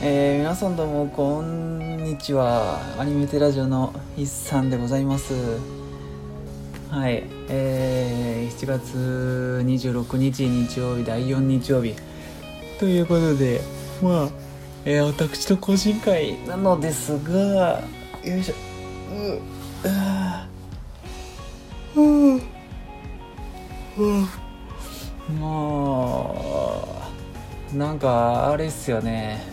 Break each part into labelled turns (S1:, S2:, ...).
S1: えー、皆さんどうもこんにちは。アニメテラジオの一さんでございます。はい。えー、7月26日日曜日第4日曜日。ということでまあ、えー、私の個人会なのですがよいしょ。ううううもうなんかあれっすよね。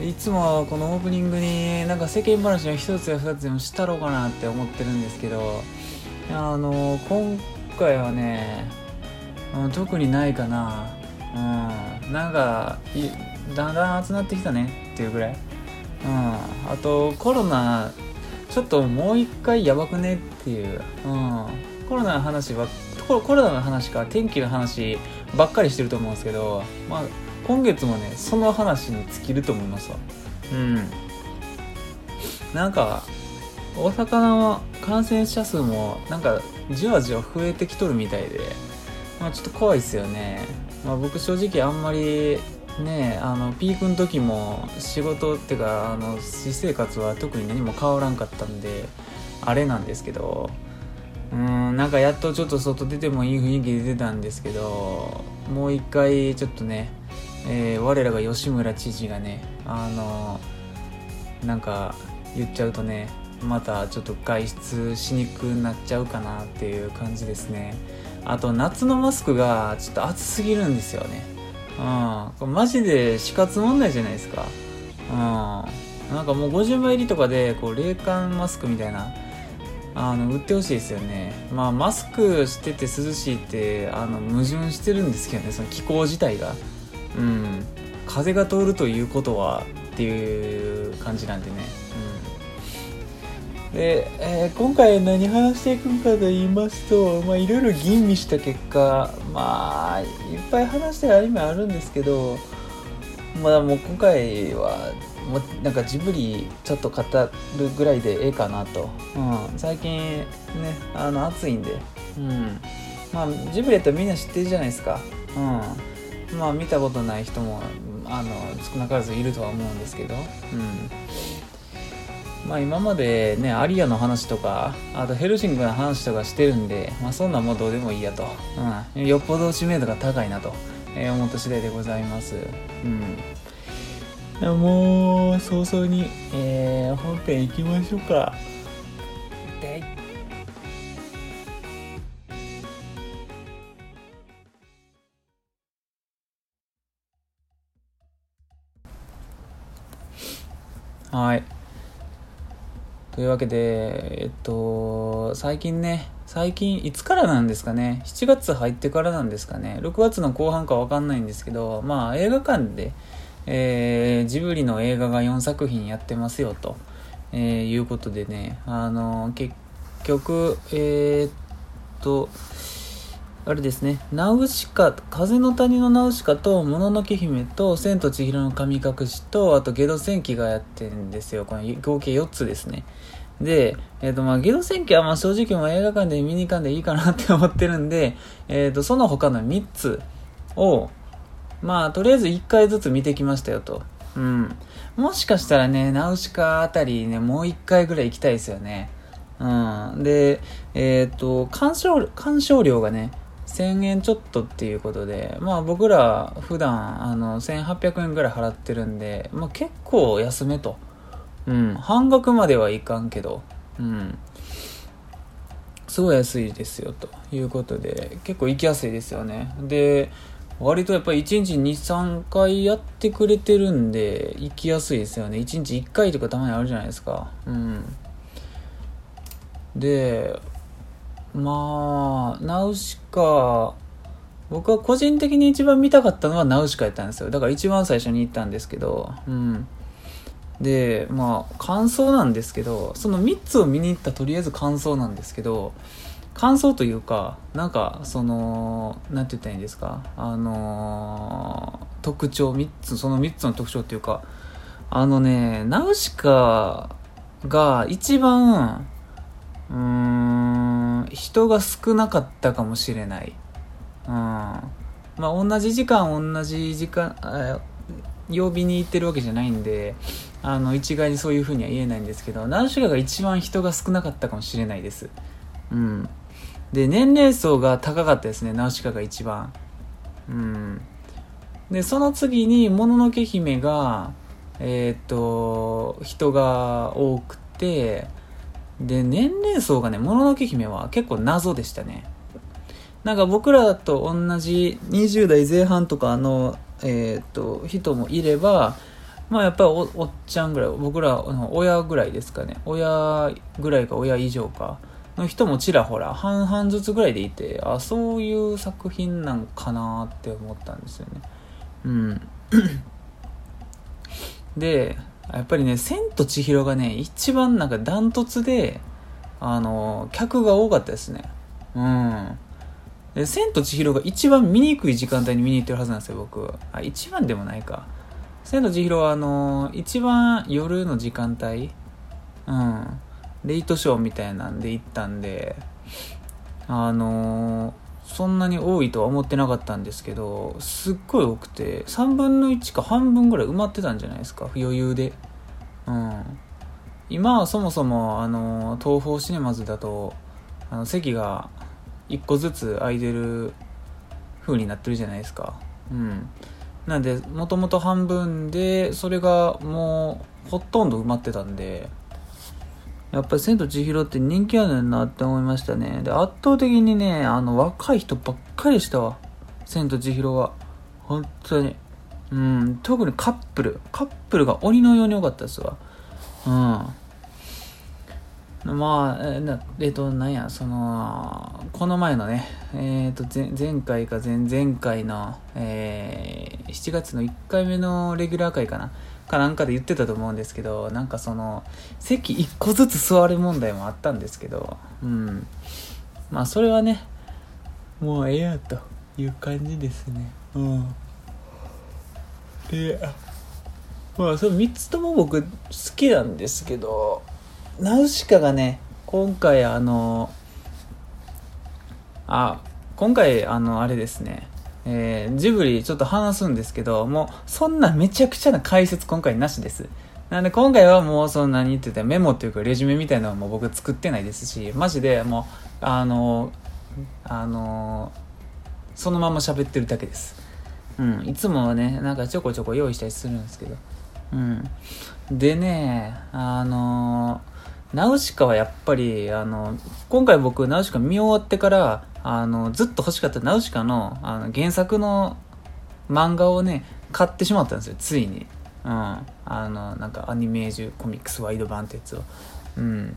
S1: いつもこのオープニングになんか世間話の一つや二つでもしたろうかなって思ってるんですけどあの今回はね特にないかな。うん。なんかだんだん集まってきたね。っていうぐらい。うん。あとコロナちょっともう一回やばくねっていう、うん、コロナの話はコロナの話か。天気の話ばっかりしてると思うんですけど、まあ、今月もねその話に尽きると思いますわ。うん。なんか大阪の感染者数もなんかじわじわ増えてきとるみたいで、まあ、ちょっと怖いっすよね、まあ、僕正直あんまりねあのピークの時も仕事っていうかあの私生活は特に何も変わらんかったんであれなんですけどうんなんかやっとちょっと外出てもいい雰囲気で出たんですけどもう一回ちょっとね、えー、我らが吉村知事がねあのなんか言っちゃうとねまたちょっと外出しにくくなっちゃうかなっていう感じですね。あと夏のマスクがちょっと暑すぎるんですよね。うん。これマジで死活問題じゃないですか。うん。なんかもう50枚入りとかでこう冷感マスクみたいなあの売ってほしいですよね。まあマスクしてて涼しいってあの矛盾してるんですけどねその気候自体が。うん。風が通るということはっていう感じなんでね。うん。で、えー、今回何話していくかと言いますとまあいろいろ吟味した結果まあいっぱい話してるアニメあるんですけどまあもう今回はもなんかジブリちょっと語るぐらいでええかなと、うん、最近ねあの暑いんで、うん、まあジブリってみんな知ってるじゃないですか、うん、まあ見たことない人もあの少なからずいるとは思うんですけど、うんまあ今までね、アリアの話とか、あとヘルシングの話とかしてるんで、まあそんなもんどうでもいいやと。うん。よっぽど知名度が高いなと、えー、思った次第でございます。うん。もう早々に、えー、本編行きましょうか。はい。というわけで、えっと、最近ね、最近、いつからなんですかね、7月入ってからなんですかね、6月の後半かわかんないんですけど、まあ映画館で、えー、ジブリの映画が4作品やってますよと、えー、いうことでね、あの結局、えー、っと、あれですね、ナウシカ、風の谷のナウシカと、もののけ姫と、千と千尋の神隠しと、あと、ゲド戦記がやってるんですよ。この合計4つですね。で、えっ、ー、と、まあ、ゲド戦記は、まあ、正直も映画館で見に行かんでいいかなって思ってるんで、えっ、ー、と、その他の3つを、まあ、とりあえず1回ずつ見てきましたよと。うん。もしかしたらね、ナウシカあたりね、もう1回ぐらい行きたいですよね。うん。で、えっ、ー、と、鑑賞、鑑賞料がね、1000円ちょっとっていうことで、まあ僕ら普段、あの、1800円ぐらい払ってるんで、まあ結構安めと。うん。半額まではいかんけど、うん。すごい安いですよということで、結構行きやすいですよね。で、割とやっぱり1日2、3回やってくれてるんで、行きやすいですよね。1日1回とかたまにあるじゃないですか。うん。で、まあ、ナウシカ、僕は個人的に一番見たかったのはナウシカやったんですよ。だから一番最初に行ったんですけど、うん。で、まあ、感想なんですけど、その3つを見に行ったとりあえず感想なんですけど、感想というか、なんか、その、なんて言ったらいいんですか、あのー、特徴、3つ、その3つの特徴っていうか、あのね、ナウシカが一番、うん、人が少なかったかもしれない。うん。まあ、同じ時間、同じ時間、曜日に行ってるわけじゃないんであの一概にそういうふうには言えないんですけどナウシカが一番人が少なかったかもしれないですうんで年齢層が高かったですねナウシカが一番うんでその次にもののけ姫がえっ、と人が多くてで年齢層がねもののけ姫は結構謎でしたね。なんか僕らと同じ20代前半とかの、えっ、と人もいればまあやっぱりおおっちゃんぐらい僕らの親ぐらいですかね。親ぐらいか親以上か。の人もちらほら半々ずつぐらいでいてあそういう作品なんかなって思ったんですよね。うん。でやっぱりね「千と千尋」がね一番なんかダントツであの客が多かったですね。うん。で千と千尋が一番見にくい時間帯に見に行ってるはずなんですよ僕。あ一番でもないか。千と千尋はあの一番夜の時間帯。うん。レイトショーみたいなんで行ったんであのそんなに多いとは思ってなかったんですけどすっごい多くて3分の1か半分ぐらい埋まってたんじゃないですか余裕で。うん。今はそもそもあの東宝シネマズだとあの席が1個ずつ空いてる風になってるじゃないですか。うん。なんでもともと半分でそれがもうほとんど埋まってたんでやっぱり「千と千尋」って人気あるんなって思いましたね。で圧倒的にねあの若い人ばっかりしたわ「千と千尋」は本当に。うん。特にカップル。カップルが鬼のように多かったですわ。うん。まあえなえっとなんやそのこの前のねえっ、と前前回か前々回の、えー、7月の1回目のレギュラー回かな。かなんかで言ってたと思うんですけどなんかその席1個ずつ座る問題もあったんですけどうん。まあそれはねもうええやという感じですね。うん。でまあその3つとも僕好きなんですけどナウシカがね今回あのあ今回あのあれですね。えー、ジブリちょっと話すんですけどもうそんなめちゃくちゃな解説今回なしです。なんで今回はもうそんなに言ってたメモっていうかレジュメみたいなのはもう僕作ってないですしマジでもうあのあのそのまま喋ってるだけです。うんいつもはねなんかちょこちょこ用意したりするんですけど。うん。でねあのナウシカはやっぱりあの今回僕ナウシカ見終わってからあのずっと欲しかったナウシカのあの原作の漫画をね買ってしまったんですよついに。うん。あのなんかアニメージュコミックスワイド版ってやつを。うん。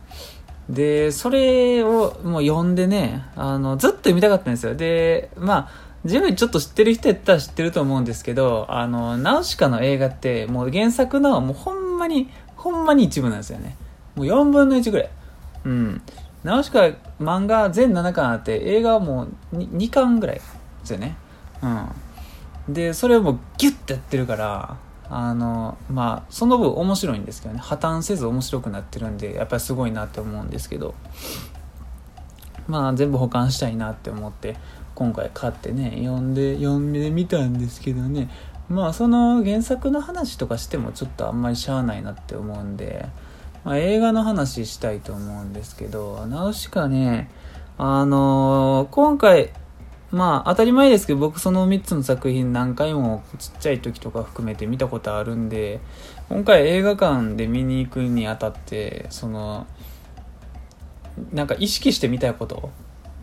S1: でそれをもう読んでねあのずっと読みたかったんですよ。でまあジブリちょっと知ってる人やったら知ってると思うんですけどあのナウシカの映画ってもう原作のもうほんまにほんまに一部なんですよね。もう4分の1ぐらい。うん。ナウシカ漫画全7巻あって映画はもう 2, 2巻ぐらいですよね。うん。でそれをもうギュッてやってるからあのまあその分面白いんですけどね。破綻せず面白くなってるんでやっぱりすごいなって思うんですけど。まあ全部保管したいなって思って今回買ってね読んで読んでみたんですけどね。まあその原作の話とかしてもちょっとあんまりしゃあないなって思うんで。まあ、映画の話したいと思うんですけど、ナウシカね、あのー、今回、まあ当たり前ですけど僕その3つの作品何回もちっちゃい時とか含めて見たことあるんで今回映画館で見に行くにあたってそのなんか意識してみたいこと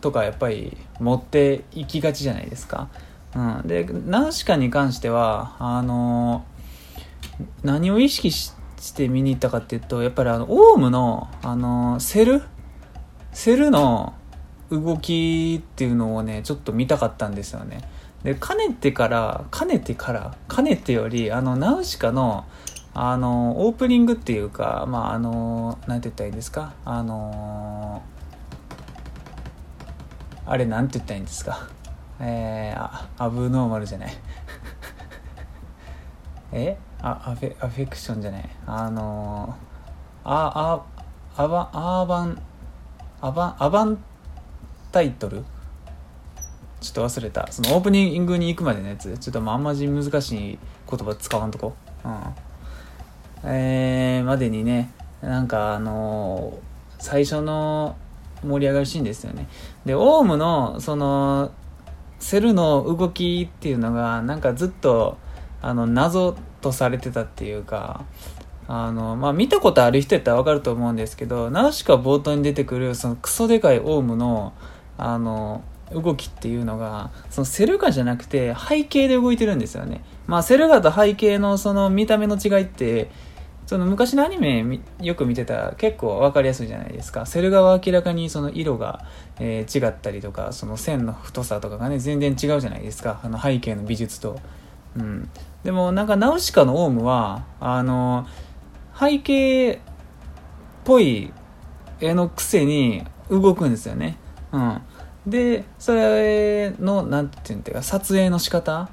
S1: とかやっぱり持っていきがちじゃないですか。うん、でナウシカに関してはあの、何を意識してして見に行ったかっていうとやっぱりあのオウムのあのセル？セルの動きっていうのをねちょっと見たかったんですよね。でかねてからかねてからかねてよりあのナウシカのあのオープニングっていうかまああのなんて言ったらいいんですか？あのあれなんて言ったらいいんですか？えー、アブノーマルじゃない。え？あアフェアフェクションじゃないあのー、ああアバアーバンアバンアバンタイトル？ちょっと忘れたそのオープニングに行くまでのやつちょっとあんまり難しい言葉使わんとこ。うん。えー、までにね、なんかあのー、最初の盛り上がるシーンですよね。で、オウムの、その、セルの動きっていうのが、なんかずっと、あの、謎とされてたっていうか、あの、まあ、見たことある人やったらわかると思うんですけど、ナウシカ冒頭に出てくる、そのクソでかいオウムの、あの、動きっていうのが、そのセルガじゃなくて背景で動いてるんですよね。まあ、セルガと背景のその見た目の違いって、その昔のアニメよく見てたら結構分かりやすいじゃないですか。セルガは明らかにその色が、えー、違ったりとか、その線の太さとかがね、全然違うじゃないですか。あの背景の美術と。うん。でもなんかナウシカのオウムは、あの、背景っぽい絵のくせに動くんですよね。うん。で、それの、なんていうんていうか、撮影の仕方？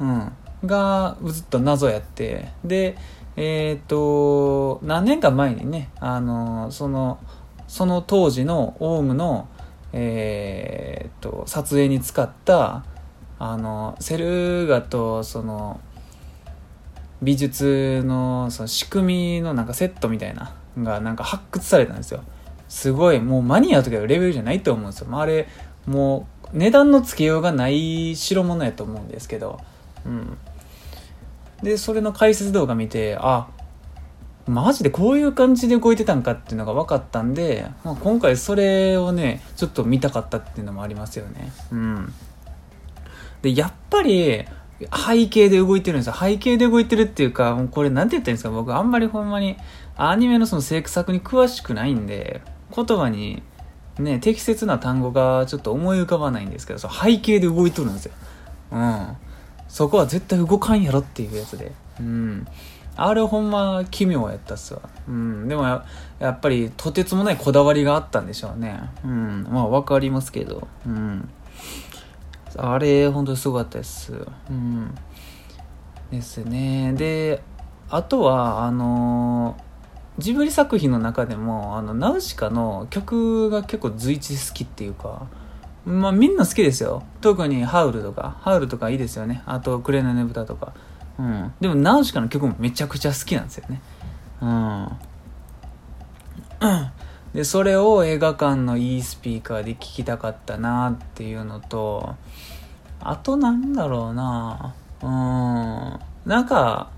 S1: うん。が、ずっと謎やって、で、えっ、ー、と、何年か前にね、あの、その、その当時のオウムの、えっ、ー、と、撮影に使った、あの、セルガと、その、美術のその仕組みのなんかセットみたいながなんか発掘されたんですよ。すごい、もうマニアとかのレベルじゃないと思うんですよ。まあ、あれ、もう値段のつけようがない代物やと思うんですけど、うん。で、それの解説動画見て、あ、マジでこういう感じで動いてたんかっていうのが分かったんで、まあ、今回それをね、ちょっと見たかったっていうのもありますよね。うん。で、やっぱり、背景で動いてるんですよ。背景で動いてるっていうか、もうこれなんて言ったらいいんですか？僕あんまりほんまにアニメのその制作に詳しくないんで、言葉にね、適切な単語がちょっと思い浮かばないんですけど、その背景で動いとるんですよ。うん。そこは絶対動かんやろっていうやつで。うん。あれほんま奇妙やったっすわ。うん。でもやっぱりとてつもないこだわりがあったんでしょうね。うん。まあわかりますけど。うん。あれほんとすごかったです。うん。ですね。で、あとは、あの、ジブリ作品の中でも、あの、ナウシカの曲が結構随一好きっていうか、まあみんな好きですよ。特にハウルとか。ハウルとかいいですよね。あと、クレナネブタとか。うん。でも、ナウシカの曲もめちゃくちゃ好きなんですよね。うん。で、それを映画館のいいスピーカーで聴きたかったなっていうのと、あとなんだろうな。うん。なんか、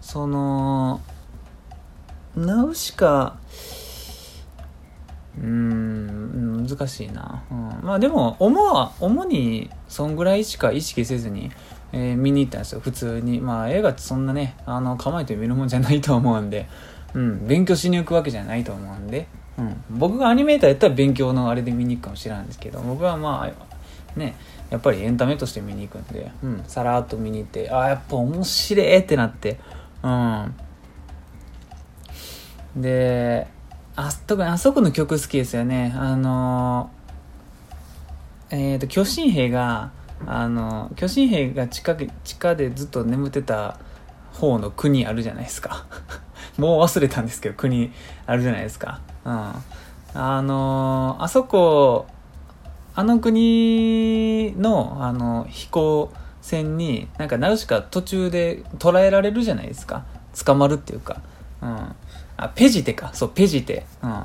S1: その、ナウシカ、うん、難しいな。うん、まあでも、主は、主に、そんぐらいしか意識せずに、えー、見に行ったんですよ、普通に。まあ映画ってそんなね、あの、構えて見るもんじゃないと思うんで、うん、勉強しに行くわけじゃないと思うんで、うん、僕がアニメーターやったら勉強のあれで見に行くかもしれないんですけど、僕はまあ、ね、やっぱりエンタメとして見に行くんで、うん、さらっと見に行って、ああ、やっぱ面白いってなって、うん。で、あ、特にあそこの曲好きですよね。あのえっ、ー、と、巨神兵が、あの、巨神兵が地下地下でずっと眠ってた方の国あるじゃないですか。もう忘れたんですけど、国あるじゃないですか。うん。あのあそこ、あの国の、あの、飛行船に、なんかナウシカ途中で捉えられるじゃないですか。捕まるっていうか。うん。あ、ペジテか。そう、ペジテ。うん。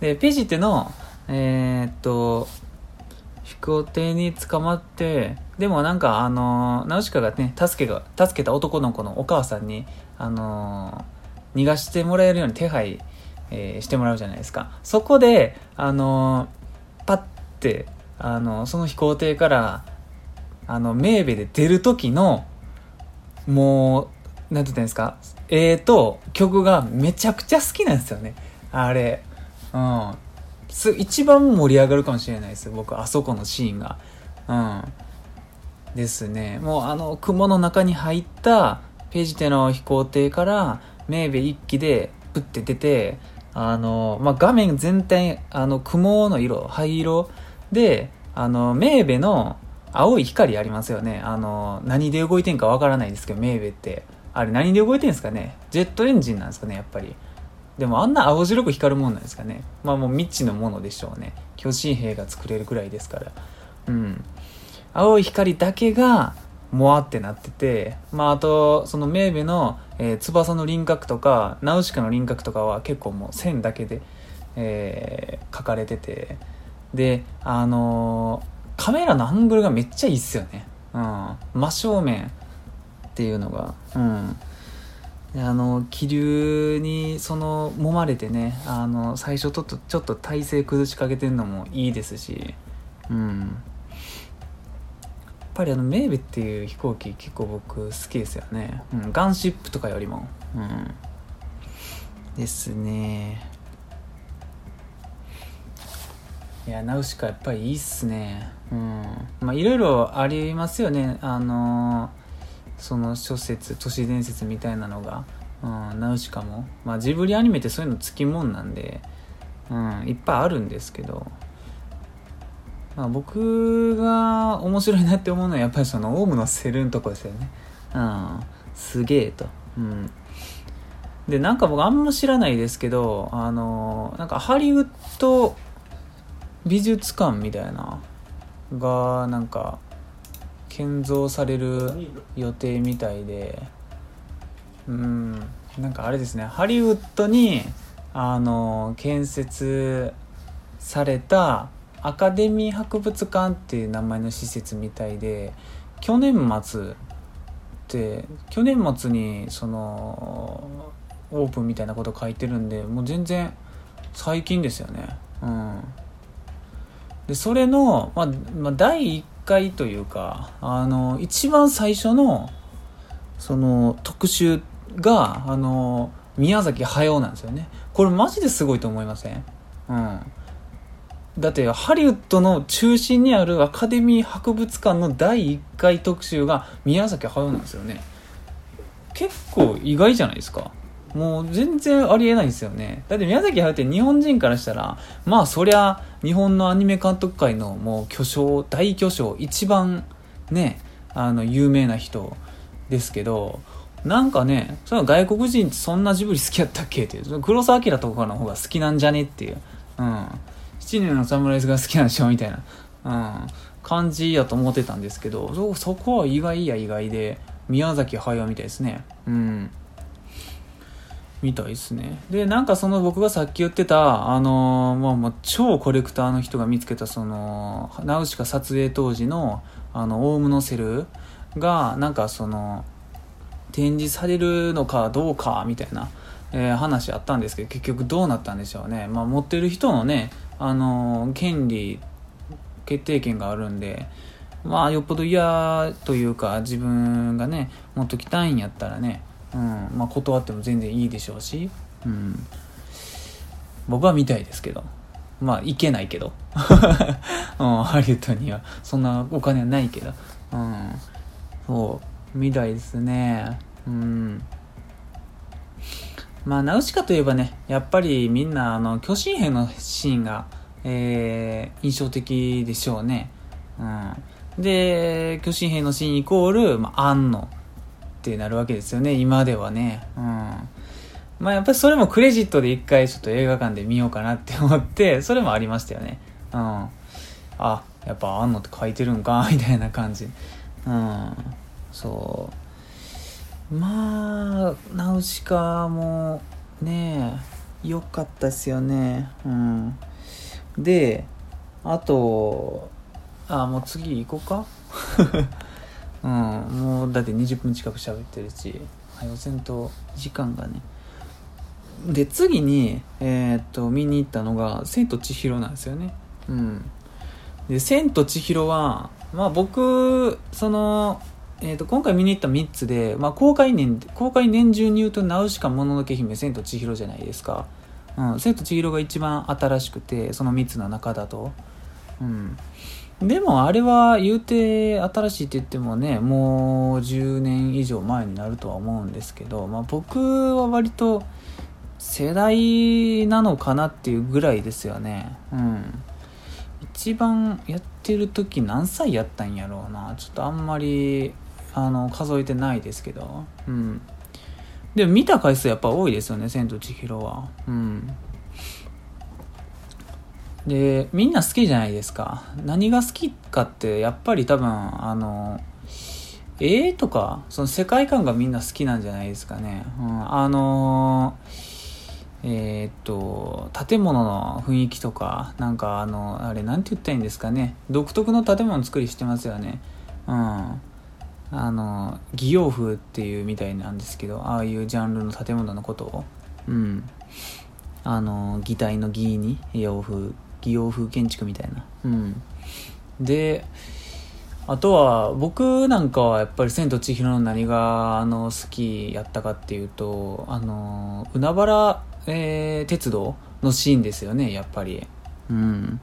S1: で、ペジテの、えー、っと、飛行艇に捕まって、でもなんかあの、ナウシカがね、助けが、助けた男の子のお母さんに、あの逃がしてもらえるように手配、えー、してもらうじゃないですか。そこで、あのパッて、あの、その飛行艇から、あの、メーベで出る時の、もう、なんて言ったんですか、えーと、曲がめちゃくちゃ好きなんですよね。あれ。うん。一番盛り上がるかもしれないです。僕、あそこのシーンが。うん。ですね。もうあの、雲の中に入ったペジテの飛行艇から、メーベ一機で、プッて出て、あの、まあ、画面全体、あの、雲の色、灰色で、あの、メーベの青い光ありますよね。あの、何で動いてんかわからないですけど、メーベって。あれ何で動いてんすかね？ジェットエンジンなんですかね、やっぱり。でもあんな青白く光るもんなんですかね？まあもう未知のものでしょうね。巨神兵が作れるくらいですから。うん。青い光だけが、もわってなってて、まあ、あとそのメーベの、えー、翼の輪郭とかナウシカの輪郭とかは結構もう線だけで、えー、描かれててであのー、カメラのアングルがめっちゃいいっすよね、うん、真正面っていうのが。うん。あの気流にその揉まれてねあの最初ちょっとちょっと体勢崩しかけてるのもいいですし。うん。やっぱりあのメーベっていう飛行機結構僕好きですよね、うん、ガンシップとかよりも。うん。ですね。いやナウシカやっぱりいいっすねうんまあいろいろありますよねあのその諸説都市伝説みたいなのが、うん、ナウシカもまあジブリアニメってそういうのつきもんなんでうんいっぱいあるんですけどまあ、僕が面白いなって思うのはやっぱりそのオウムのセルんとこですよね。うん。すげえと。うん。で、なんか僕あんま知らないですけど、あの、なんかハリウッド美術館みたいな、が、なんか、建造される予定みたいで、うん、なんかあれですね、ハリウッドに、あの、建設された、アカデミー博物館っていう名前の施設みたいで去年末って去年末にそのオープンみたいなこと書いてるんでもう全然最近ですよね。うん。でそれの、まあ、まあ、第1回というかあの一番最初のその特集があの宮崎駿なんですよね。これマジですごいと思いません？うん。だってハリウッドの中心にあるアカデミー博物館の第1回特集が宮崎駿なんですよね。結構意外じゃないですか。もう全然ありえないんですよね。だって宮崎駿って日本人からしたらまあそりゃ日本のアニメ監督界のもう巨匠大巨匠一番ねあの有名な人ですけどなんかねその外国人ってそんなジブリ好きやったっけっていう黒澤明とかの方が好きなんじゃねっていううん。7年の侍が好きなんでしょみたいな、うん、感じやと思ってたんですけどそこは意外や意外で宮崎駿みたいですね。うん。みたいですね。でなんかその僕がさっき言ってたあのー、まあ、まあ、超コレクターの人が見つけたそのナウシカ撮影当時のあのオウムのセルがなんかその展示されるのかどうかみたいな、えー、話あったんですけど結局どうなったんでしょうね、まあ、持ってる人のねあの権利決定権があるんでまあよっぽど嫌というか自分がね持っときたいんやったらね、うんまあ、断っても全然いいでしょうし、うん、僕は見たいですけど。まあ行けないけど、うん、ハリウッドには。そんなお金はないけど、うん、そう見たいですね。うん。まあ、ナウシカといえばね、やっぱりみんな、あの、巨神兵のシーンが、えー、印象的でしょうね。うん。で、巨神兵のシーンイコール、まあ、安野。ってなるわけですよね、今ではね。うん。まあ、やっぱりそれもクレジットで一回ちょっと映画館で見ようかなって思って、それもありましたよね。うん。あ、やっぱ安野って書いてるんか、みたいな感じ。うん。そう。まあナウシカもね良かったですよねうんであとあもう次行こうか うんもうだって20分近く喋ってるし予選と時間がね。で次にえー、っと見に行ったのが「千と千尋」なんですよね。うん。で「千と千尋は」まあ僕そのえーと、今回見に行った3つで、まあ、公開年公開年中に言うと「ナウシカもののけ姫千と千尋」じゃないですか、うん、千と千尋が一番新しくてその3つの中だと、うん、でもあれは言うて新しいって言ってもねもう10年以上前になるとは思うんですけど、まあ、僕は割と世代なのかなっていうぐらいですよね。うん。一番やってる時何歳やったんやろうな。ちょっとあんまりあの数えてないですけど。うん。でも見た回数やっぱ多いですよね「千と千尋は」うん。でみんな好きじゃないですか何が好きかってやっぱり多分あの絵とか、その世界観がみんな好きなんじゃないですかね。うん、あの、えー、っと、建物の雰囲気とか、なんかあの、あれ、なんて言ったらいいんですかね。独特の建物作りしてますよね。うん。あの、義洋風っていうみたいなんですけど、ああいうジャンルの建物のことを。うん。あの、擬態の義に洋風、義洋風建築みたいな。うん。で、あとは僕なんかはやっぱり「千と千尋」の何があの好きやったかっていうとあの海原、えー、鉄道のシーンですよねやっぱりうん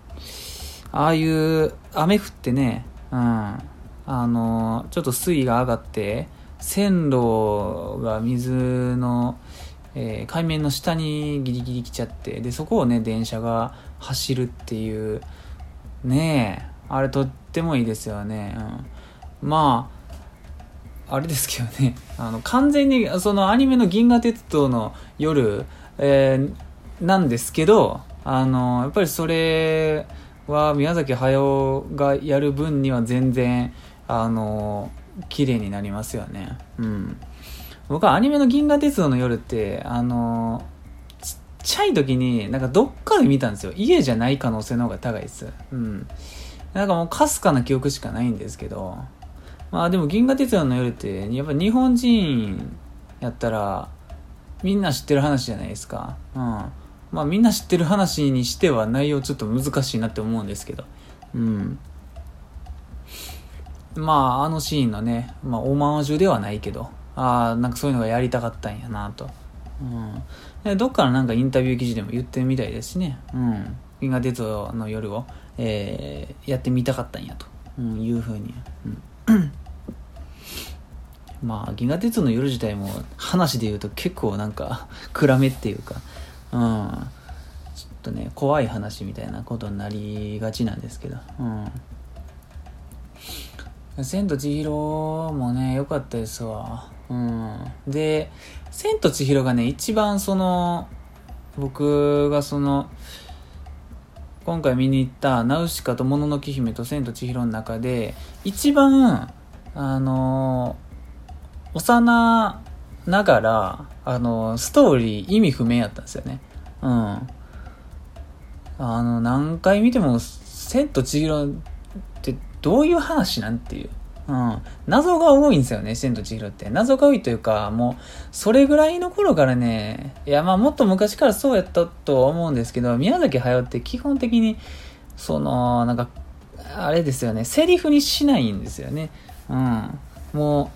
S1: ああいう雨降ってねうんあのちょっと水位が上がって線路が水の、えー、海面の下にギリギリ来ちゃってでそこをね電車が走るっていうねえあれとってもいいですよね。うん、まあ、あれですけどね、あの、完全に、そのアニメの銀河鉄道の夜、えー、なんですけど、あの、やっぱりそれは宮崎駿がやる分には全然、あの、綺麗になりますよね。うん。僕はアニメの銀河鉄道の夜って、あの、ちっちゃい時になんかどっかで見たんですよ。家じゃない可能性の方が高いです。うん。なんかもうかすかな記憶しかないんですけど、まあでも銀河鉄道の夜って、やっぱ日本人やったら、みんな知ってる話じゃないですか。うん。まあみんな知ってる話にしては内容ちょっと難しいなって思うんですけど。うん。まああのシーンのね、まあオマージュではないけど、ああ、なんかそういうのがやりたかったんやなと。うん。でどっかのなんかインタビュー記事でも言ってるみたいですしね。うん。銀河鉄道の夜をえー、やってみたかったんやと、うん、いうふうに、うん、まあ銀河鉄道の夜自体も話で言うと結構なんか暗めっていうか、うん、ちょっとね怖い話みたいなことになりがちなんですけど、うん、千と千尋もね良かったですわ、うん、で千と千尋がね一番その僕がその今回見に行ったナウシカともののけ姫と千と千尋の中で一番あの幼ながらあのストーリー意味不明やったんですよね。うん。あの何回見ても千と千尋ってどういう話なんていう。うん。謎が多いんですよね、千と千尋って。謎が多いというか、もう、それぐらいの頃からね、いや、まあもっと昔からそうやったとは思うんですけど、宮崎駿って基本的に、その、なんか、あれですよね、セリフにしないんですよね。うん。も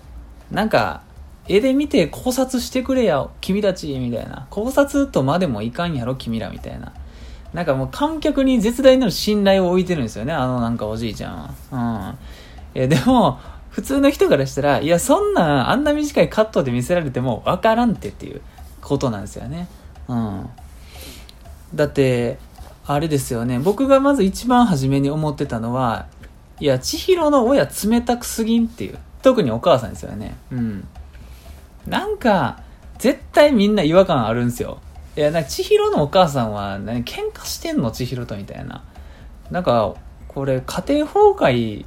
S1: う、なんか、絵で見て考察してくれや、君たち、みたいな。考察とまでもいかんやろ、君ら、みたいな。なんかもう観客に絶大なる信頼を置いてるんですよね、あのなんかおじいちゃんは。うん。や、でも、普通の人からしたら、いや、そんなん、あんな短いカットで見せられてもわからんってっていうことなんですよね。うん。だって、あれですよね。僕がまず一番初めに思ってたのは、いや、千尋の親冷たくすぎんっていう。特にお母さんですよね。うん。なんか、絶対みんな違和感あるんですよ。いや、な千尋のお母さんは何、喧嘩してんの？千尋とみたいな。なんか、これ、家庭崩壊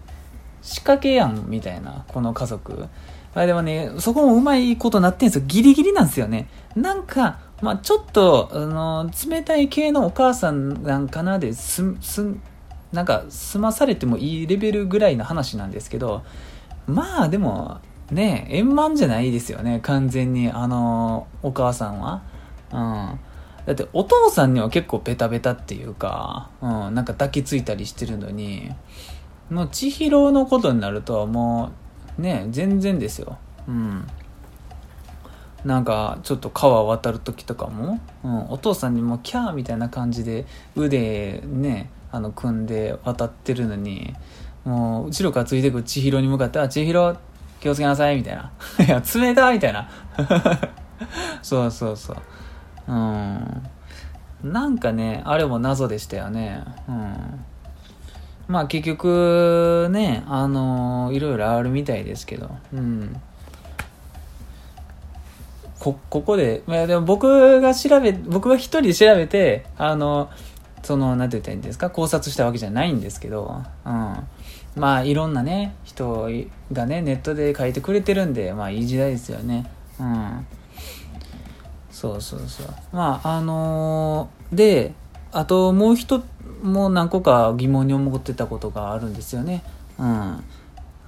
S1: 仕掛けやん、みたいな、この家族。あでもね、そこもうまいことなってんすよ。ギリギリなんですよね。なんか、まあちょっと、あの、冷たい系のお母さんなんかなで、す、す、なんか、済まされてもいいレベルぐらいの話なんですけど、まあでも、ね、円満じゃないですよね、完全に、あの、お母さんは。うん。だってお父さんには結構ベタベタっていうか、うん、なんか抱きついたりしてるのに、もう千尋のことになるともうね全然ですよ。うん。なんかちょっと川渡る時とかも、うん、お父さんにもキャーみたいな感じで腕ねあの組んで渡ってるのにもう後ろからついてくる千尋に向かって「あ千尋気をつけなさい」みたいな「いや冷たい」みたいな。そうそうそう。うん。なんかねあれも謎でしたよね。うん。まあ結局ね、あのー、いろいろあるみたいですけど、うん。こ、ここで、まあでも僕が調べ、僕が一人で調べて、あの、その何て言ったらいいんですか考察したわけじゃないんですけど、うん、まあいろんなね人がねネットで書いてくれてるんでまあいい時代ですよね。うん。そうそうそう。まああのー、であともう一もう何個か疑問に思ってたことがあるんですよね。うん。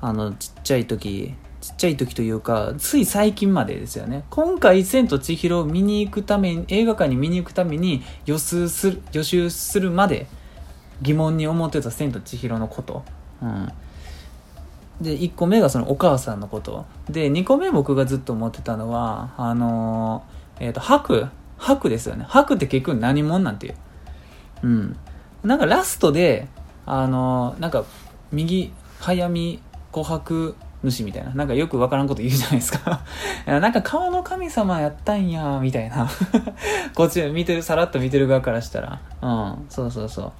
S1: あのちっちゃい時ちっちゃい時というかつい最近までですよね。今回「千と千尋」を見に行くために映画館に見に行くために予習する予習するまで疑問に思ってた「千と千尋」のこと、うん、で1個目がそのお母さんのこと。で2個目僕がずっと思ってたのはあのー、えっ、ー、と白白ですよね。白って結局何者なんていう。うん。なんかラストであの、なんか右早見琥珀主みたいな。なんかよくわからんこと言うじゃないですか なんか顔の神様やったんや、みたいな こっち見てる、さらっと見てる側からしたら。うん、そうそうそう。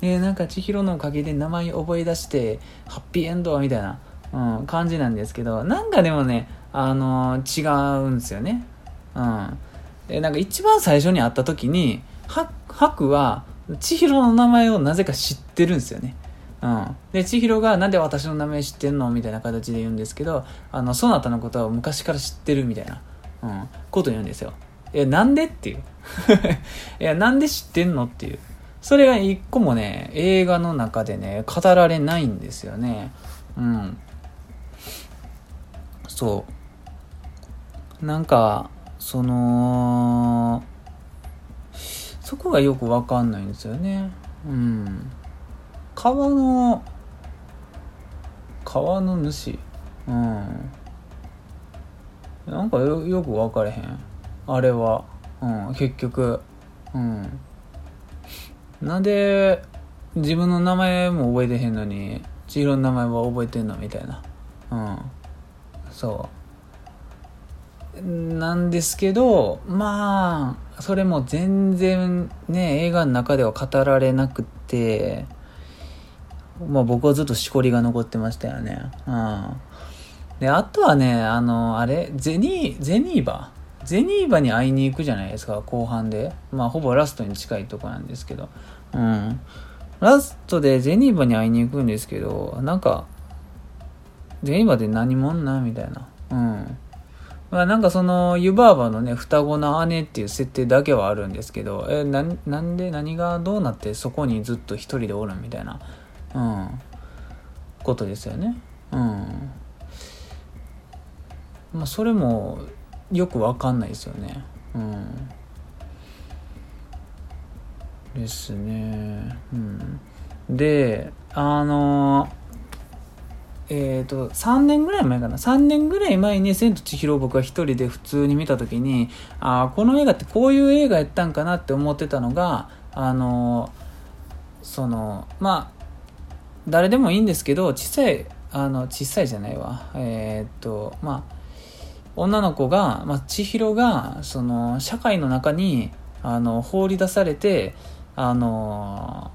S1: で、なんか千尋のおかげで名前覚え出して、ハッピーエンドみたいな、うん、感じなんですけど、なんかでもね、あのー、違うんですよね。うん。で、なんか一番最初に会った時に、ハクは千尋の名前をなぜか知ってるんですよね。うん、で千尋が「なんで私の名前知ってんの?」みたいな形で言うんですけどあのそなたのことは昔から知ってるみたいな、うん、こと言うんですよ。いやなんでっていう。いやなんで知ってんのっていう。それが一個もね映画の中でね語られないんですよね。うん。そう。なんかそのそこがよくわかんないんですよね。うん。川の川の主。うん。なんかよよく分かれへん。あれは。うん。結局。うん。なんで自分の名前も覚えてへんのに千尋の名前は覚えてんのみたいな。うん。そう。なんですけどまあそれも全然ね映画の中では語られなくてまあ僕はずっとしこりが残ってましたよね。うん。で、あとはね、あの、あれ、ゼニー、ゼニーバ？ゼニーバに会いに行くじゃないですか、後半で。まあ、ほぼラストに近いとこなんですけど。うん。ラストでゼニーバに会いに行くんですけど、なんか、ゼニーバで何者な？みたいな。うん。まあ、なんかその、湯婆婆のね、双子の姉っていう設定だけはあるんですけど、え、な、なんで何がどうなってそこにずっと一人でおるみたいな。うん、ことですよね。うん。まあ、それもよくわかんないですよね。うん。ですね。うん。で、あのえ、ー、と、3年ぐらい前かな。3年ぐらい前に、千と千尋を僕は一人で普通に見た時に、ああ、この映画ってこういう映画やったんかなって思ってたのが、あのその、まあ、誰でもいいんですけど小さいあの小さいじゃないわえー、っとまあ女の子が、まあ、千尋がその社会の中にあの放り出されてあの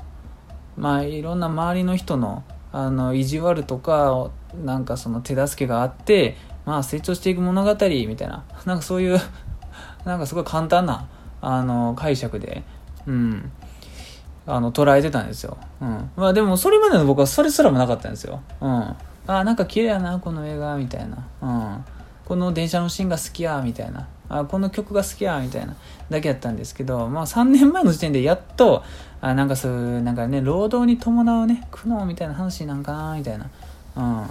S1: まあいろんな周りの人のあの意地悪とかなんかその手助けがあってまあ成長していく物語みたいななんかそういうなんかすごい簡単なあの解釈でうんあの、捉えてたんですよ。うん。まあでも、それまでの僕はそれすらもなかったんですよ。うん。ああ、なんか綺麗やな、この映画、みたいな。うん。この電車のシーンが好きや、みたいな。あこの曲が好きや、みたいな。だけやったんですけど、まあ3年前の時点でやっと、あなんかそういう、なんかね、労働に伴うね、苦悩みたいな話なんかな、みたいな。うん。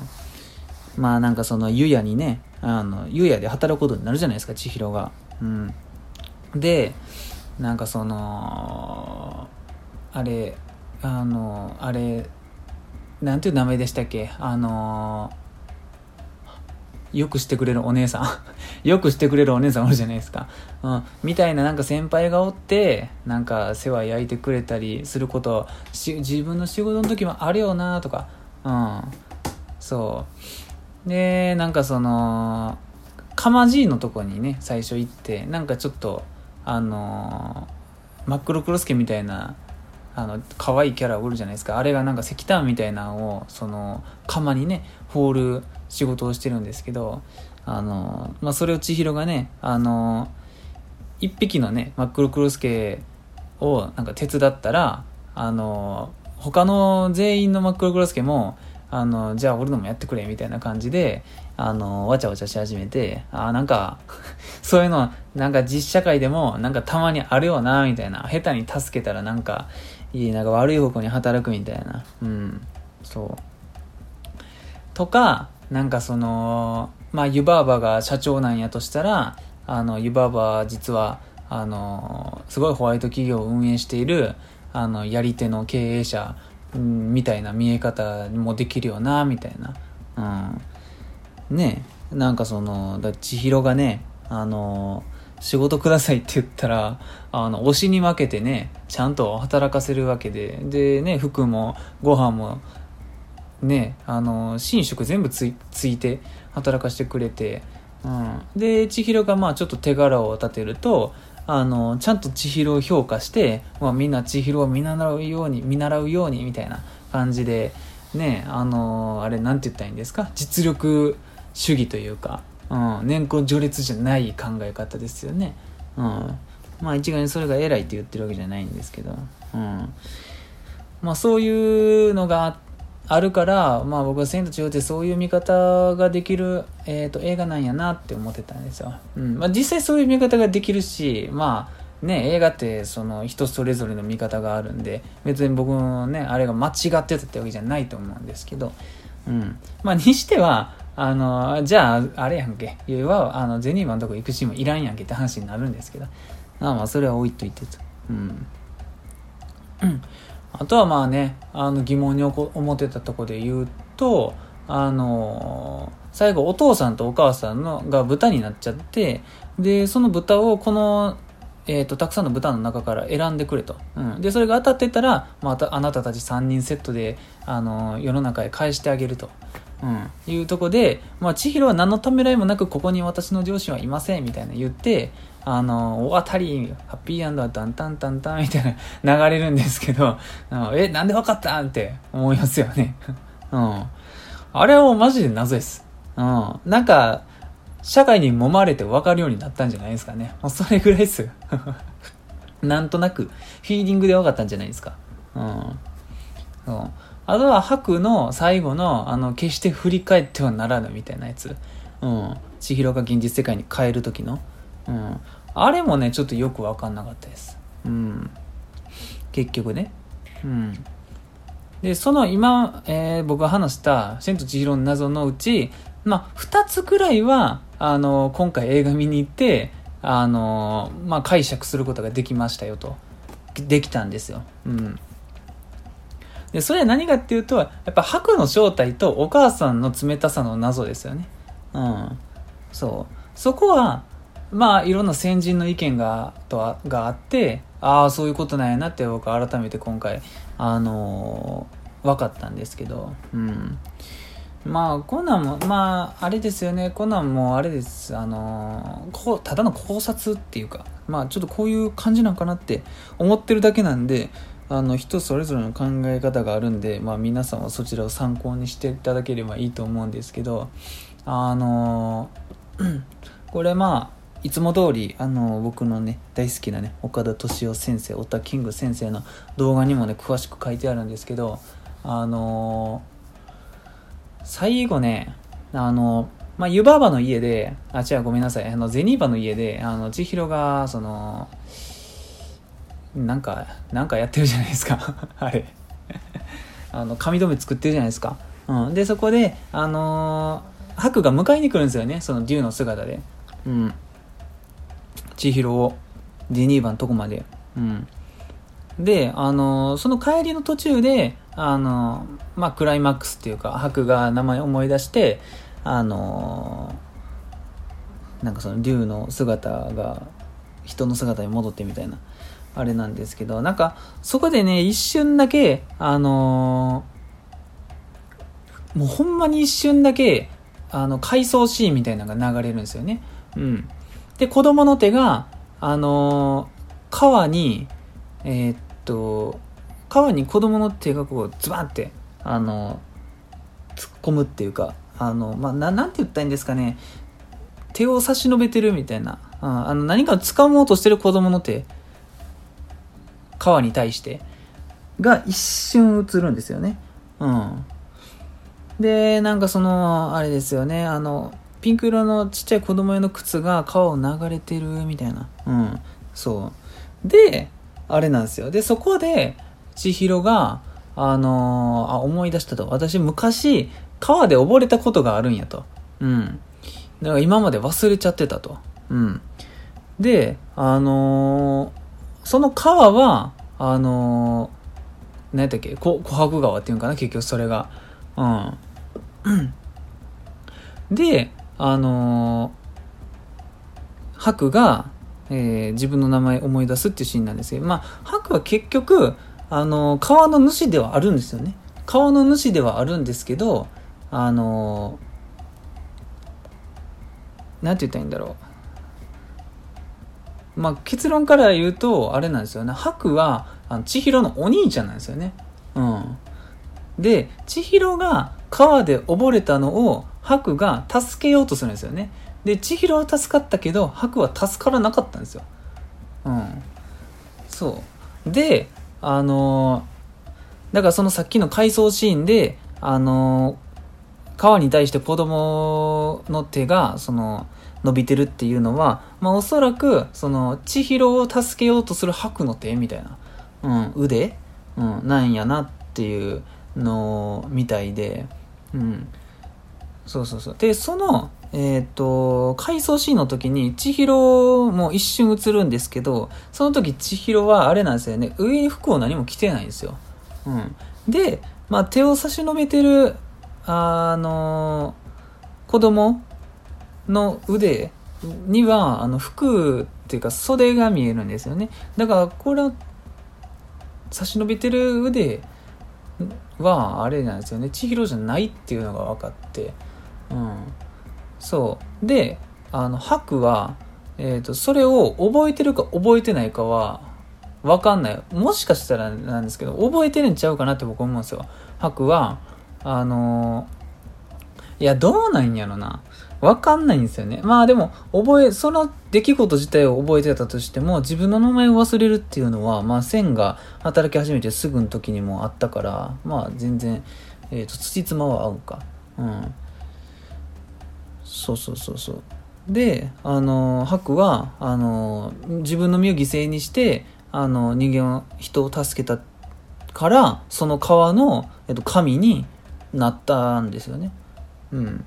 S1: まあなんかその、湯屋にね、あの、湯屋で働くことになるじゃないですか、千尋が。うん。で、なんかその、あれあのあれなんていう名前でしたっけ？あのよくしてくれるお姉さん。よくしてくれるお姉さんおるじゃないですか、うん、みたいななんか先輩がおってなんか世話焼いてくれたりすること自分の仕事の時もあるよなとか。うん。そう。でなんかそのかまじいのとこにね最初行ってなんかちょっとあの真っ黒クロスケみたいなあの可愛いキャラおるじゃないですか。あれがなんか石炭みたいなのをその釜にね放る仕事をしてるんですけどあの、まあ、それを千尋がねあの一匹のね真っ黒クロスケをなんか手伝ったらあの、他の全員の真っ黒クロスケも、あの、じゃあ俺のもやってくれ、みたいな感じで、あの、わちゃわちゃし始めて、あなんか そういうの、なんか実社会でも、なんかたまにあるよな、みたいな。下手に助けたらなんか、いい、なんか悪い方向に働くみたいな。うん。そう。とか、なんかその、まあ、湯婆婆が社長なんやとしたら、あの、湯婆婆実は、あの、すごいホワイト企業を運営している、あの、やり手の経営者、うん、みたいな見え方もできるよな、みたいな。うん。ねなんかその、だ千尋がね、あの、仕事くださいって言ったら、あの、推しに負けてね、ちゃんと働かせるわけで、でね、服もご飯も、ね、あの、寝食全部ついて働かしてくれて、うん。で、千尋がまあちょっと手柄を立てると、あの、ちゃんと千尋を評価して、まあ、みんな千尋を見習うように、見習うようにみたいな感じで、ね、あの、あれなんて言ったらいいんですか？実力主義というか、うん、年功序列じゃない考え方ですよね。うん。まあ一概にそれが偉いって言ってるわけじゃないんですけど、うん。まあそういうのがあってあるから、まあ僕は千と千尋ってそういう見方ができる、えっ、ー、と、映画なんやなって思ってたんですよ。うん。まあ実際そういう見方ができるし、まあね、映画ってその人それぞれの見方があるんで、別に僕のね、あれが間違ってたってわけじゃないと思うんですけど、うん。まあにしては、あの、じゃあ、あれやんけ。要は、あの、ゼニーバのとこ行くシーンもいらんやんけって話になるんですけど、まあまあそれは置いといてと。うん。あとはまあね、あの疑問に思ってたところで言うと、あの、最後お父さんとお母さんのが豚になっちゃって、で、その豚をこの、えっ、ー、と、たくさんの豚の中から選んでくれと。うん。で、それが当たってたら、またあなたたち3人セットで、あのー、世の中へ返してあげると。うん。いうとこで、まあ、千尋は何のためらいもなく、ここに私の上司はいません、みたいな言って、あの、大当たり、ハッピーアンドはダンタンタンタンみたいな流れるんですけど、え、なんでわかったんって思いますよね。うん。あれはマジで謎です。うん。なんか、社会に揉まれて分かるようになったんじゃないですかね。もうそれぐらいですよ。なんとなく、フィーリングで分かったんじゃないですか。うん。そう。あとは白の最後の、あの、決して振り返ってはならぬみたいなやつ。うん。千尋が現実世界に変える時の。うん。あれもね、ちょっとよくわかんなかったです。うん。結局ね。うん。で、その今、えー、僕が話した、千と千尋の謎のうち、まあ、二つくらいは、あの、今回映画見に行って、あの、まあ、解釈することができましたよと。できたんですよ。うん。で、それは何かっていうと、やっぱ白の正体とお母さんの冷たさの謎ですよね。うん。そう。そこは、まあいろんな先人の意見がとがあってああそういうことなんやなって僕改めて今回あのー、分かったんですけど。うん。まあこんなんもまああれですよね。こんなんもあれです。あのー、こただの考察っていうかまあちょっとこういう感じなんかなって思ってるだけなんであの人それぞれの考え方があるんで、まあ、皆さんはそちらを参考にしていただければいいと思うんですけどあのー、これまあいつも通り、あの、僕のね、大好きなね、岡田敏夫先生、オタキング先生の動画にもね、詳しく書いてあるんですけど、あのー、最後ね、あの、まあ、湯婆婆の家で、あ、違う、ごめんなさい、あの、ゼニーバの家で、あの、千尋が、その、なんか、なんかやってるじゃないですか。あれ。あの、髪留め作ってるじゃないですか。うん。で、そこで、あのー、ハクが迎えに来るんですよね、その竜の姿で。うん。千尋をディニーバのとこまで。うん。で、あの、その帰りの途中で、あの、まあ、クライマックスっていうか、白が名前を思い出して、あの、なんかその竜の姿が人の姿に戻ってみたいな、あれなんですけど、なんか、そこでね、一瞬だけ、あのもうほんまに一瞬だけ、あの、回想シーンみたいなのが流れるんですよね。うん。で、子供の手が、あのー、川に、えー、っと、川に子供の手がこう、ズバンって、あのー、突っ込むっていうか、あの、まあ、な、なんて言ったらいいんですかね。手を差し伸べてるみたいな。あの、何かを掴もうとしてる子供の手。川に対して。が一瞬映るんですよね。うん。で、なんかその、あれですよね、あの、ピンク色のちっちゃい子供用の靴が川を流れてるみたいな。うん。そう。で、あれなんですよ。で、そこで、千尋が、あのー、あ、思い出したと。私、昔、川で溺れたことがあるんやと。うん。だから今まで忘れちゃってたと。うん。で、あのー、その川は、あのー、何やったっけ？琥珀川っていうんかな？結局それが。うん。で、あのー、白が、えー、自分の名前思い出すっていうシーンなんですけど、まあ、白は結局、あのー、川の主ではあるんですよね。川の主ではあるんですけど、あのー、なんて言ったらいいんだろう。まあ、結論から言うと、あれなんですよね。白は、あの千尋のお兄ちゃんなんですよね。うん。で、千尋が川で溺れたのを白が助けようとするんですよね。で、千尋は助かったけど、白は助からなかったんですよ。うん。そう。で、あの、だからそのさっきの回想シーンで、あの、川に対して子供の手が、その、伸びてるっていうのは、まあおそらく、その、千尋を助けようとする白の手みたいな、うん、腕、うん、なんやなっていうのみたいで、うん。そうそうそう。で、その、えっ、と、回想シーンの時に、千尋も一瞬映るんですけど、その時千尋はあれなんですよね、上に服を何も着てないんですよ。うん。で、まあ手を差し伸べてる、あの、子供の腕には、あの、服っていうか袖が見えるんですよね。だから、これは、差し伸べてる腕は、あれなんですよね。千尋じゃないっていうのが分かって、うん。そう。であの白は、えーと、それを覚えてるか覚えてないかは分かんない。もしかしたらなんですけど覚えてるんちゃうかなって僕思うんですよ。白はあのー、いやどうなんやろな。分かんないんですよね。まあでも覚えその出来事自体を覚えてたとしても自分の名前を忘れるっていうのはまあ線が働き始めてすぐの時にもあったからまあ全然、えーと、とつつまは合うか。うん。そうそうそうそう。であの白はあの自分の身を犠牲にしてあの人間を人を助けたからその川の、えっと、神になったんですよね。うん。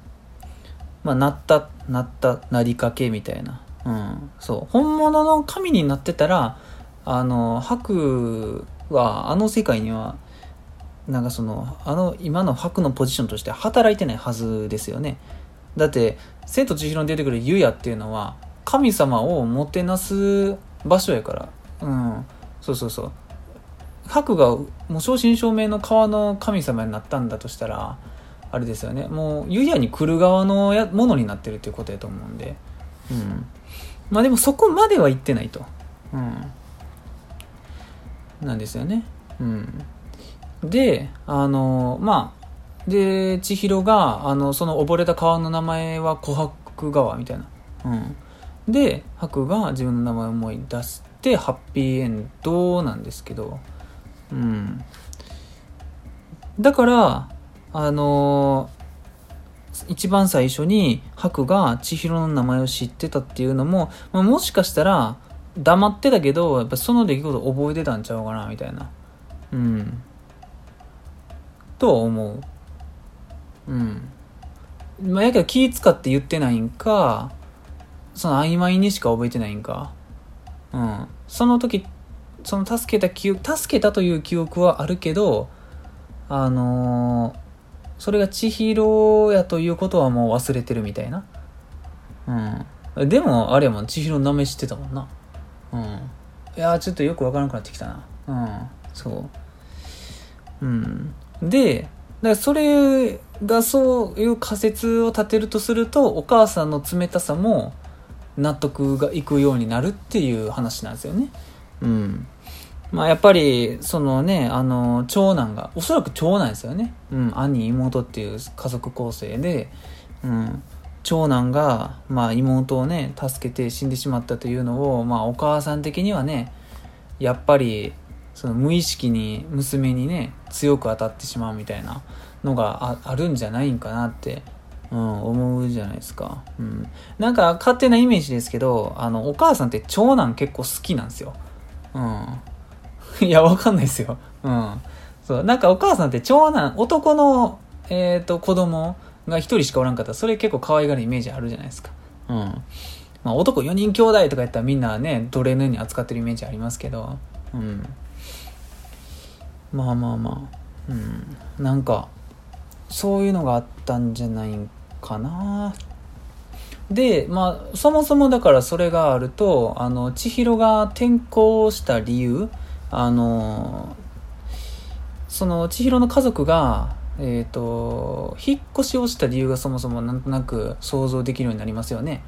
S1: まあなったなったなりかけみたいな。うん。そう。本物の神になってたらあの白はあの世界にはなんかそのあの今の白のポジションとして働いてないはずですよね。だって「千と千尋」に出てくる湯屋っていうのは神様をもてなす場所やから。うん。そうそうそう。白がもう正真正銘の川の神様になったんだとしたらあれですよね。もう湯屋に来る側のやものになってるっていうことやと思うんで。うん。まあでもそこまでは行ってないと。うん。なんですよね。うん。であのまあで、千尋が、あの、その溺れた川の名前は琥珀川みたいな。うん。で、白が自分の名前を思い出して、ハッピーエンドなんですけど、うん。だから、あのー、一番最初に白が千尋の名前を知ってたっていうのも、まあ、もしかしたら黙ってたけど、やっぱその出来事覚えてたんちゃうかな、みたいな。うん。とは思う。うん。まあ、やけど気使って言ってないんか、その曖昧にしか覚えてないんか。うん。その時、その助けた記憶、助けたという記憶はあるけど、あのー、それが千尋やということはもう忘れてるみたいな。うん。でも、あれやもん、千尋の名前知ってたもんな。うん。いやちょっとよくわからなくなってきたな。うん。そう。うん。で、だからそれがそういう仮説を立てるとするとお母さんの冷たさも納得がいくようになるっていう話なんですよね。うん。まあやっぱり、そのね、あの、長男が、おそらく長男ですよね。うん、兄、妹っていう家族構成で、うん、長男が、まあ妹をね、助けて死んでしまったというのを、まあお母さん的にはね、やっぱり、その無意識に娘にね強く当たってしまうみたいなのがあるんじゃないんかなってうん、思うじゃないですか。うん。なんか勝手なイメージですけど、あの、お母さんって長男結構好きなんですよ。うん。いや、わかんないですよ。うん。そう。なんかお母さんって長男、男の、えっ、ー、と、子供が一人しかおらんかったら、それ結構可愛がるイメージあるじゃないですか。うん。まあ、男4人兄弟とかやったらみんなね、奴隷のように扱ってるイメージありますけど、うん。まあまあまあ、うん。なんか、そういうのがあったんじゃないかな。でまあそもそもだからそれがあるとあの千尋が転校した理由あのその千尋の家族がえっ、ー、と引っ越しをした理由がそもそもなんとなく想像できるようになりますよね。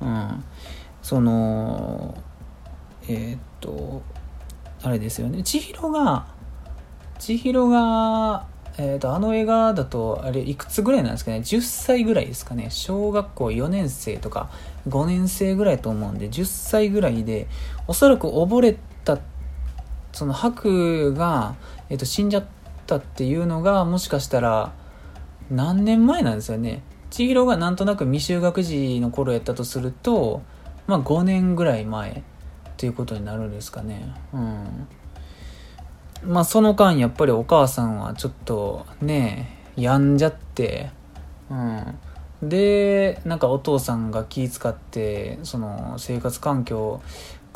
S1: うん。そのえっ、ー、とあれですよね。千尋が千尋がえーと、あの映画だとあれいくつぐらいなんですかね？10歳ぐらいですかね。小学校4年生とか5年生ぐらいと思うんで10歳ぐらいでおそらく溺れたその白が、えーと、死んじゃったっていうのがもしかしたら何年前なんですよね。千尋がなんとなく未就学児の頃やったとするとまあ5年ぐらい前っていうことになるんですかね。うん。まあその間やっぱりお母さんはちょっとね病んじゃってうん。でなんかお父さんが気使ってその生活環境を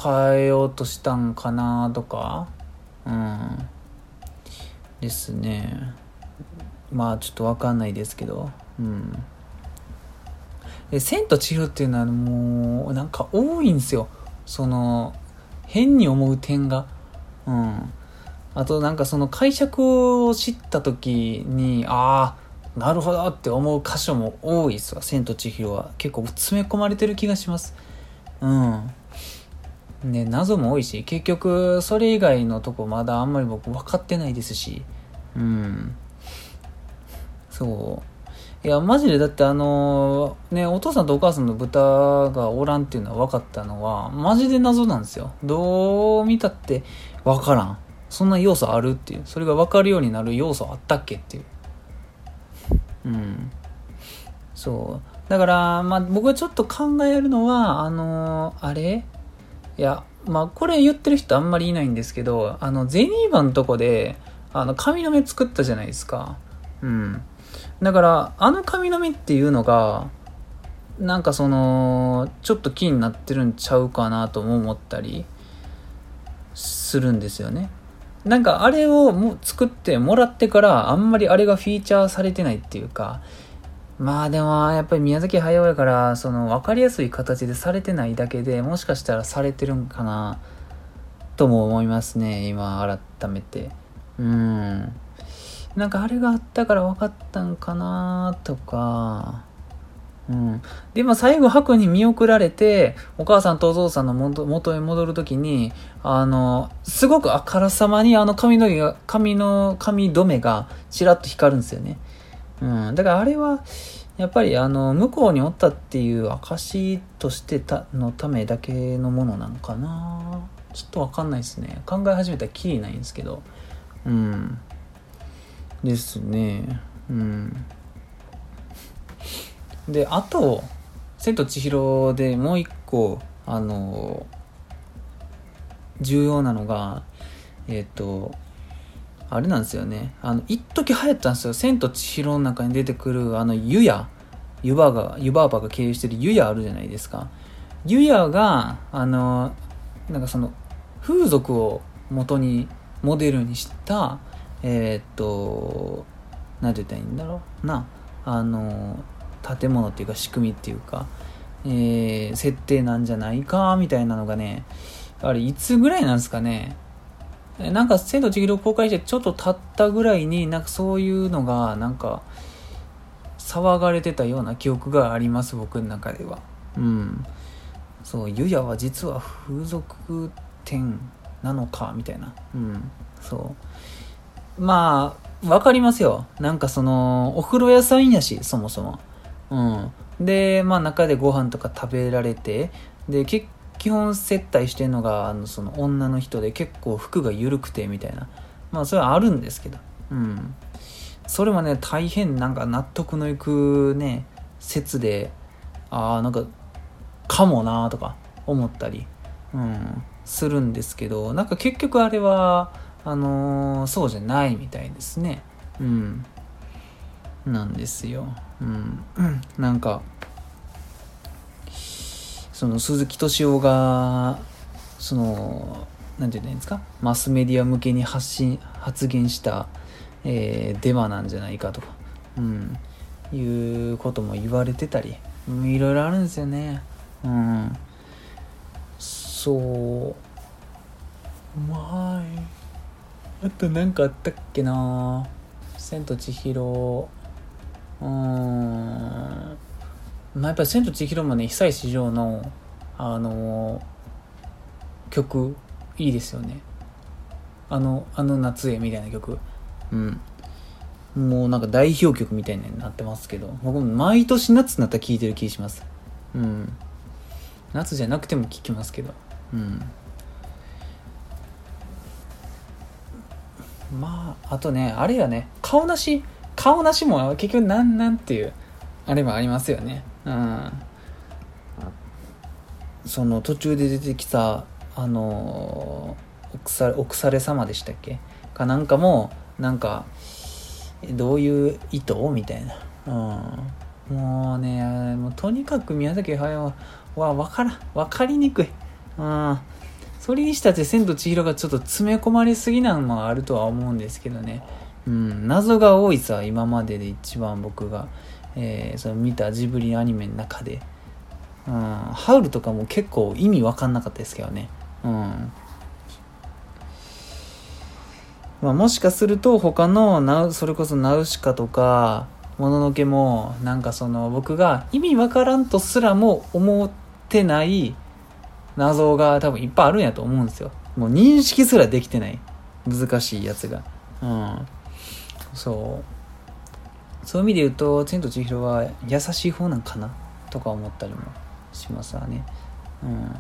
S1: 変えようとしたんかなとかうん。ですね。まあちょっと分かんないですけどうん。で「千と千尋」っていうのはもうなんか多いんですよ。その変に思う点が。うん。あとなんかその解釈を知った時に、ああ、なるほどって思う箇所も多いですわ、千と千尋は。結構詰め込まれてる気がします。うん。ね、謎も多いし、結局、それ以外のとこまだあんまり僕分かってないですし。うん。そう。いや、マジでだってあのー、ね、お父さんとお母さんの豚がおらんっていうのは分かったのは、マジで謎なんですよ。どう見たって分からん。そんな要素あるっていう。それが分かるようになる要素あったっけっていう。うん。そう。だからまあ僕はちょっと考えるのはあのー、あれ？いやまあこれ言ってる人あんまりいないんですけどあのゼニーバのとこであの髪の目作ったじゃないですか。うん。だからあの髪の目っていうのがなんかそのちょっと気になってるんちゃうかなとも思ったりするんですよね。なんかあれをも作ってもらってからあんまりあれがフィーチャーされてないっていうか、まあでもやっぱり宮崎駿やからその分かりやすい形でされてないだけでもしかしたらされてるんかなとも思いますね今改めて。うん。なんかあれがあったから分かったんかなとかうん。で、まあ最後白に見送られて、お母さんとお父さんの元へ戻るときに、あの、すごくあからさまにあの髪の毛が、髪の、髪留めがちらっと光るんですよね。うん。だからあれは、やっぱりあの、向こうにおったっていう証としてた、のためだけのものなのかなちょっとわかんないですね。考え始めたらきりないんですけど。うん。ですね。うん。で、あと、千と千尋でもう一個、あの、重要なのが、えっ、と、あれなんですよね。あの、一時流行ったんですよ。千と千尋の中に出てくる、あの、湯屋。湯婆が、湯婆婆が経由してる湯屋あるじゃないですか。湯屋が、あの、なんかその、風俗を元に、モデルにした、えっ、と、なんて言ったらいいんだろうな。あの、建物っていうか仕組みっていうか、えー、設定なんじゃないかみたいなのがねあれいつぐらいなんですかね。なんか「千と千尋」公開してちょっと経ったぐらいになんかそういうのがなんか騒がれてたような記憶があります僕の中では。うん。そう湯屋は実は風俗店なのかみたいな。うん。そう。まあわかりますよ。なんかそのお風呂屋さんやしそもそも。うん。で、まあ中でご飯とか食べられて、で、基本接待してんのがあのその女の人で結構服が緩くてみたいな。まあそれはあるんですけど。うん。それはね大変なんか納得のいくね説でああなんかかもなとか思ったり、うん、するんですけどなんか結局あれはあのー、そうじゃないみたいですね。うん。なんですよ。うん。なんかその鈴木敏夫がその何て言うんですか？マスメディア向けに発信発言した、えー、デマなんじゃないかとか、うん、いうことも言われてたりいろいろあるんですよね。うん。そう。まああと何かあったっけな？千と千尋うん。まあ、やっぱり「千と千尋」もね久石譲のあの曲いいですよね。あの「あの夏へ」みたいな曲。うん。もうなんか代表曲みたいになってますけど。僕も毎年夏になったら聴いてる気します。うん。夏じゃなくても聴きますけど。うん。まああとねあれやね。顔なし顔なしも結局なんなんっていうあれもありますよね。うん。その途中で出てきたあのお腐お腐れ様でしたっけ？かなんかもなんかどういう意図？みたいな、うん、もうねもうとにかく宮崎駿は分からん。分かりにくい、うん、それにしたって「千と千尋」がちょっと詰め込まれすぎなのもあるとは思うんですけどね、謎が多いさ今までで一番僕が。えー、その見たジブリアニメの中で、うん、ハウルとかも結構意味わかんなかったですけどね。うん。まあ、もしかすると他のナそれこそナウシカとかもののけもなんかその僕が意味わからんとすらも思ってない謎が多分いっぱいあるんやと思うんですよ。もう認識すらできてない。難しいやつが。うん。そうそういう意味で言うと「千と千尋」は優しい方なんかなとか思ったりもしますわね。うん。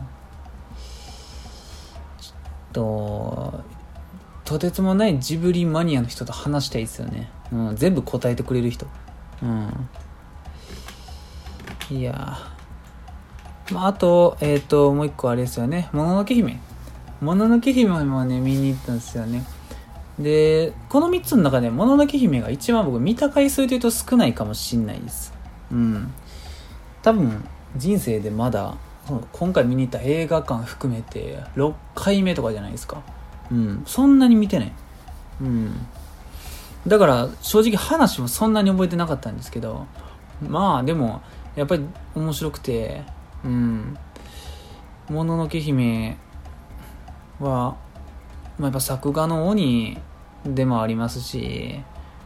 S1: ちょっととてつもないジブリマニアの人と話したいですよね、うん、全部答えてくれる人。うん。いやまあ、あと、えっ、ー、と、もう一個あれですよね。もののけ姫。もののけ姫もね、見に行ったんですよね。で、この3つの中で、もののけ姫が一番僕見た回数で言うと少ないかもしんないです。うん。多分、人生でまだ、今回見に行った映画館含めて6回目とかじゃないですか。うん。そんなに見てない。うん。だから正直話もそんなに覚えてなかったんですけど、まあでも、やっぱり面白くて、うん。もののけ姫は、まあ、やっぱ作画の鬼でもありますし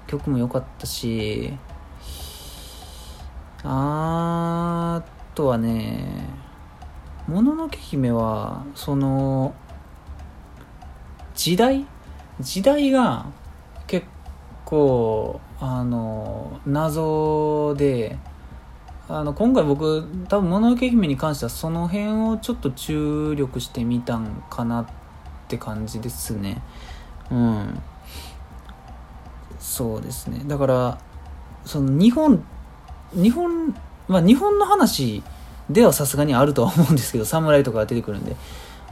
S1: 曲も良かったしあとはね「もののけ姫は」その時代時代が結構あの謎であの今回僕多分「もののけ姫」に関してはその辺をちょっと注力してみたんかなって感じですね。うん。そうですね。だからその日本日本まあ日本の話ではさすがにあるとは思うんですけど侍とかが出てくるんで。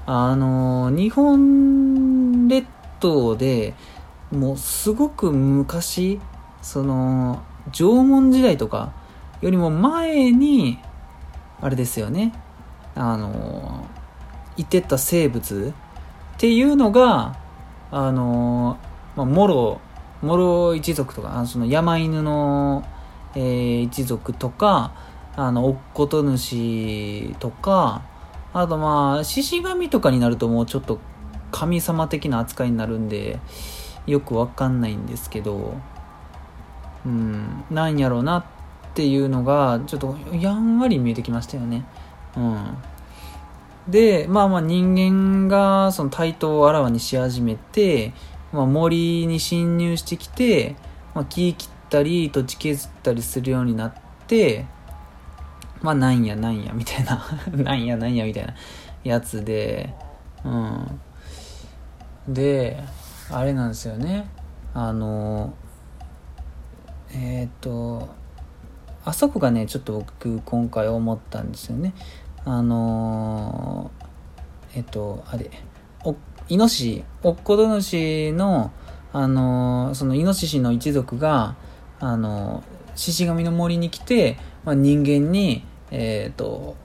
S1: あの日本列島でもうすごく昔その縄文時代とかよりも前にあれですよね。あのいてた生物っていうのがあのまあ、もろ諸一族とかあのその山犬の、えー、一族とかあのおっこと主とかあとまあ獅子神とかになるともうちょっと神様的な扱いになるんでよくわかんないんですけどうんなんやろうなっていうのがちょっとやんわり見えてきましたよね。うん。でまあまあ人間がその対等をあらわにし始めてまあ、森に侵入してきて、まあ、木切ったり土地削ったりするようになってまあなんやなんやみたいな なんやなんやみたいなやつで、うん。で、あれなんですよね。あの、えっ、ー、と、あそこがね、ちょっと僕今回思ったんですよね。あのえっ、ー、と、あれ、イノシシ、おっこどのしの、あのそのイノシシの一族が、あの獅子神の森に来て、まあ、人間に、えっ、ー、と、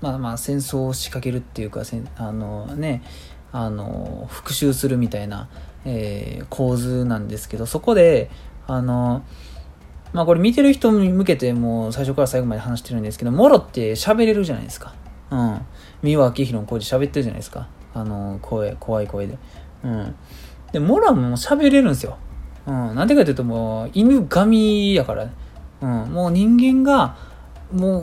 S1: まあまあ戦争を仕掛けるっていうか、せあのね、あの、復讐するみたいな、えー、構図なんですけど、そこで、あの、まあこれ見てる人に向けてもう最初から最後まで話してるんですけど、モロって喋れるじゃないですか。うん。三輪明宏の声で喋ってるじゃないですか。あの、声、怖い声で。うん。で、モロも喋れるんですよ。うん。なんでかというともう、犬神やから、ね、うん。もう人間が、も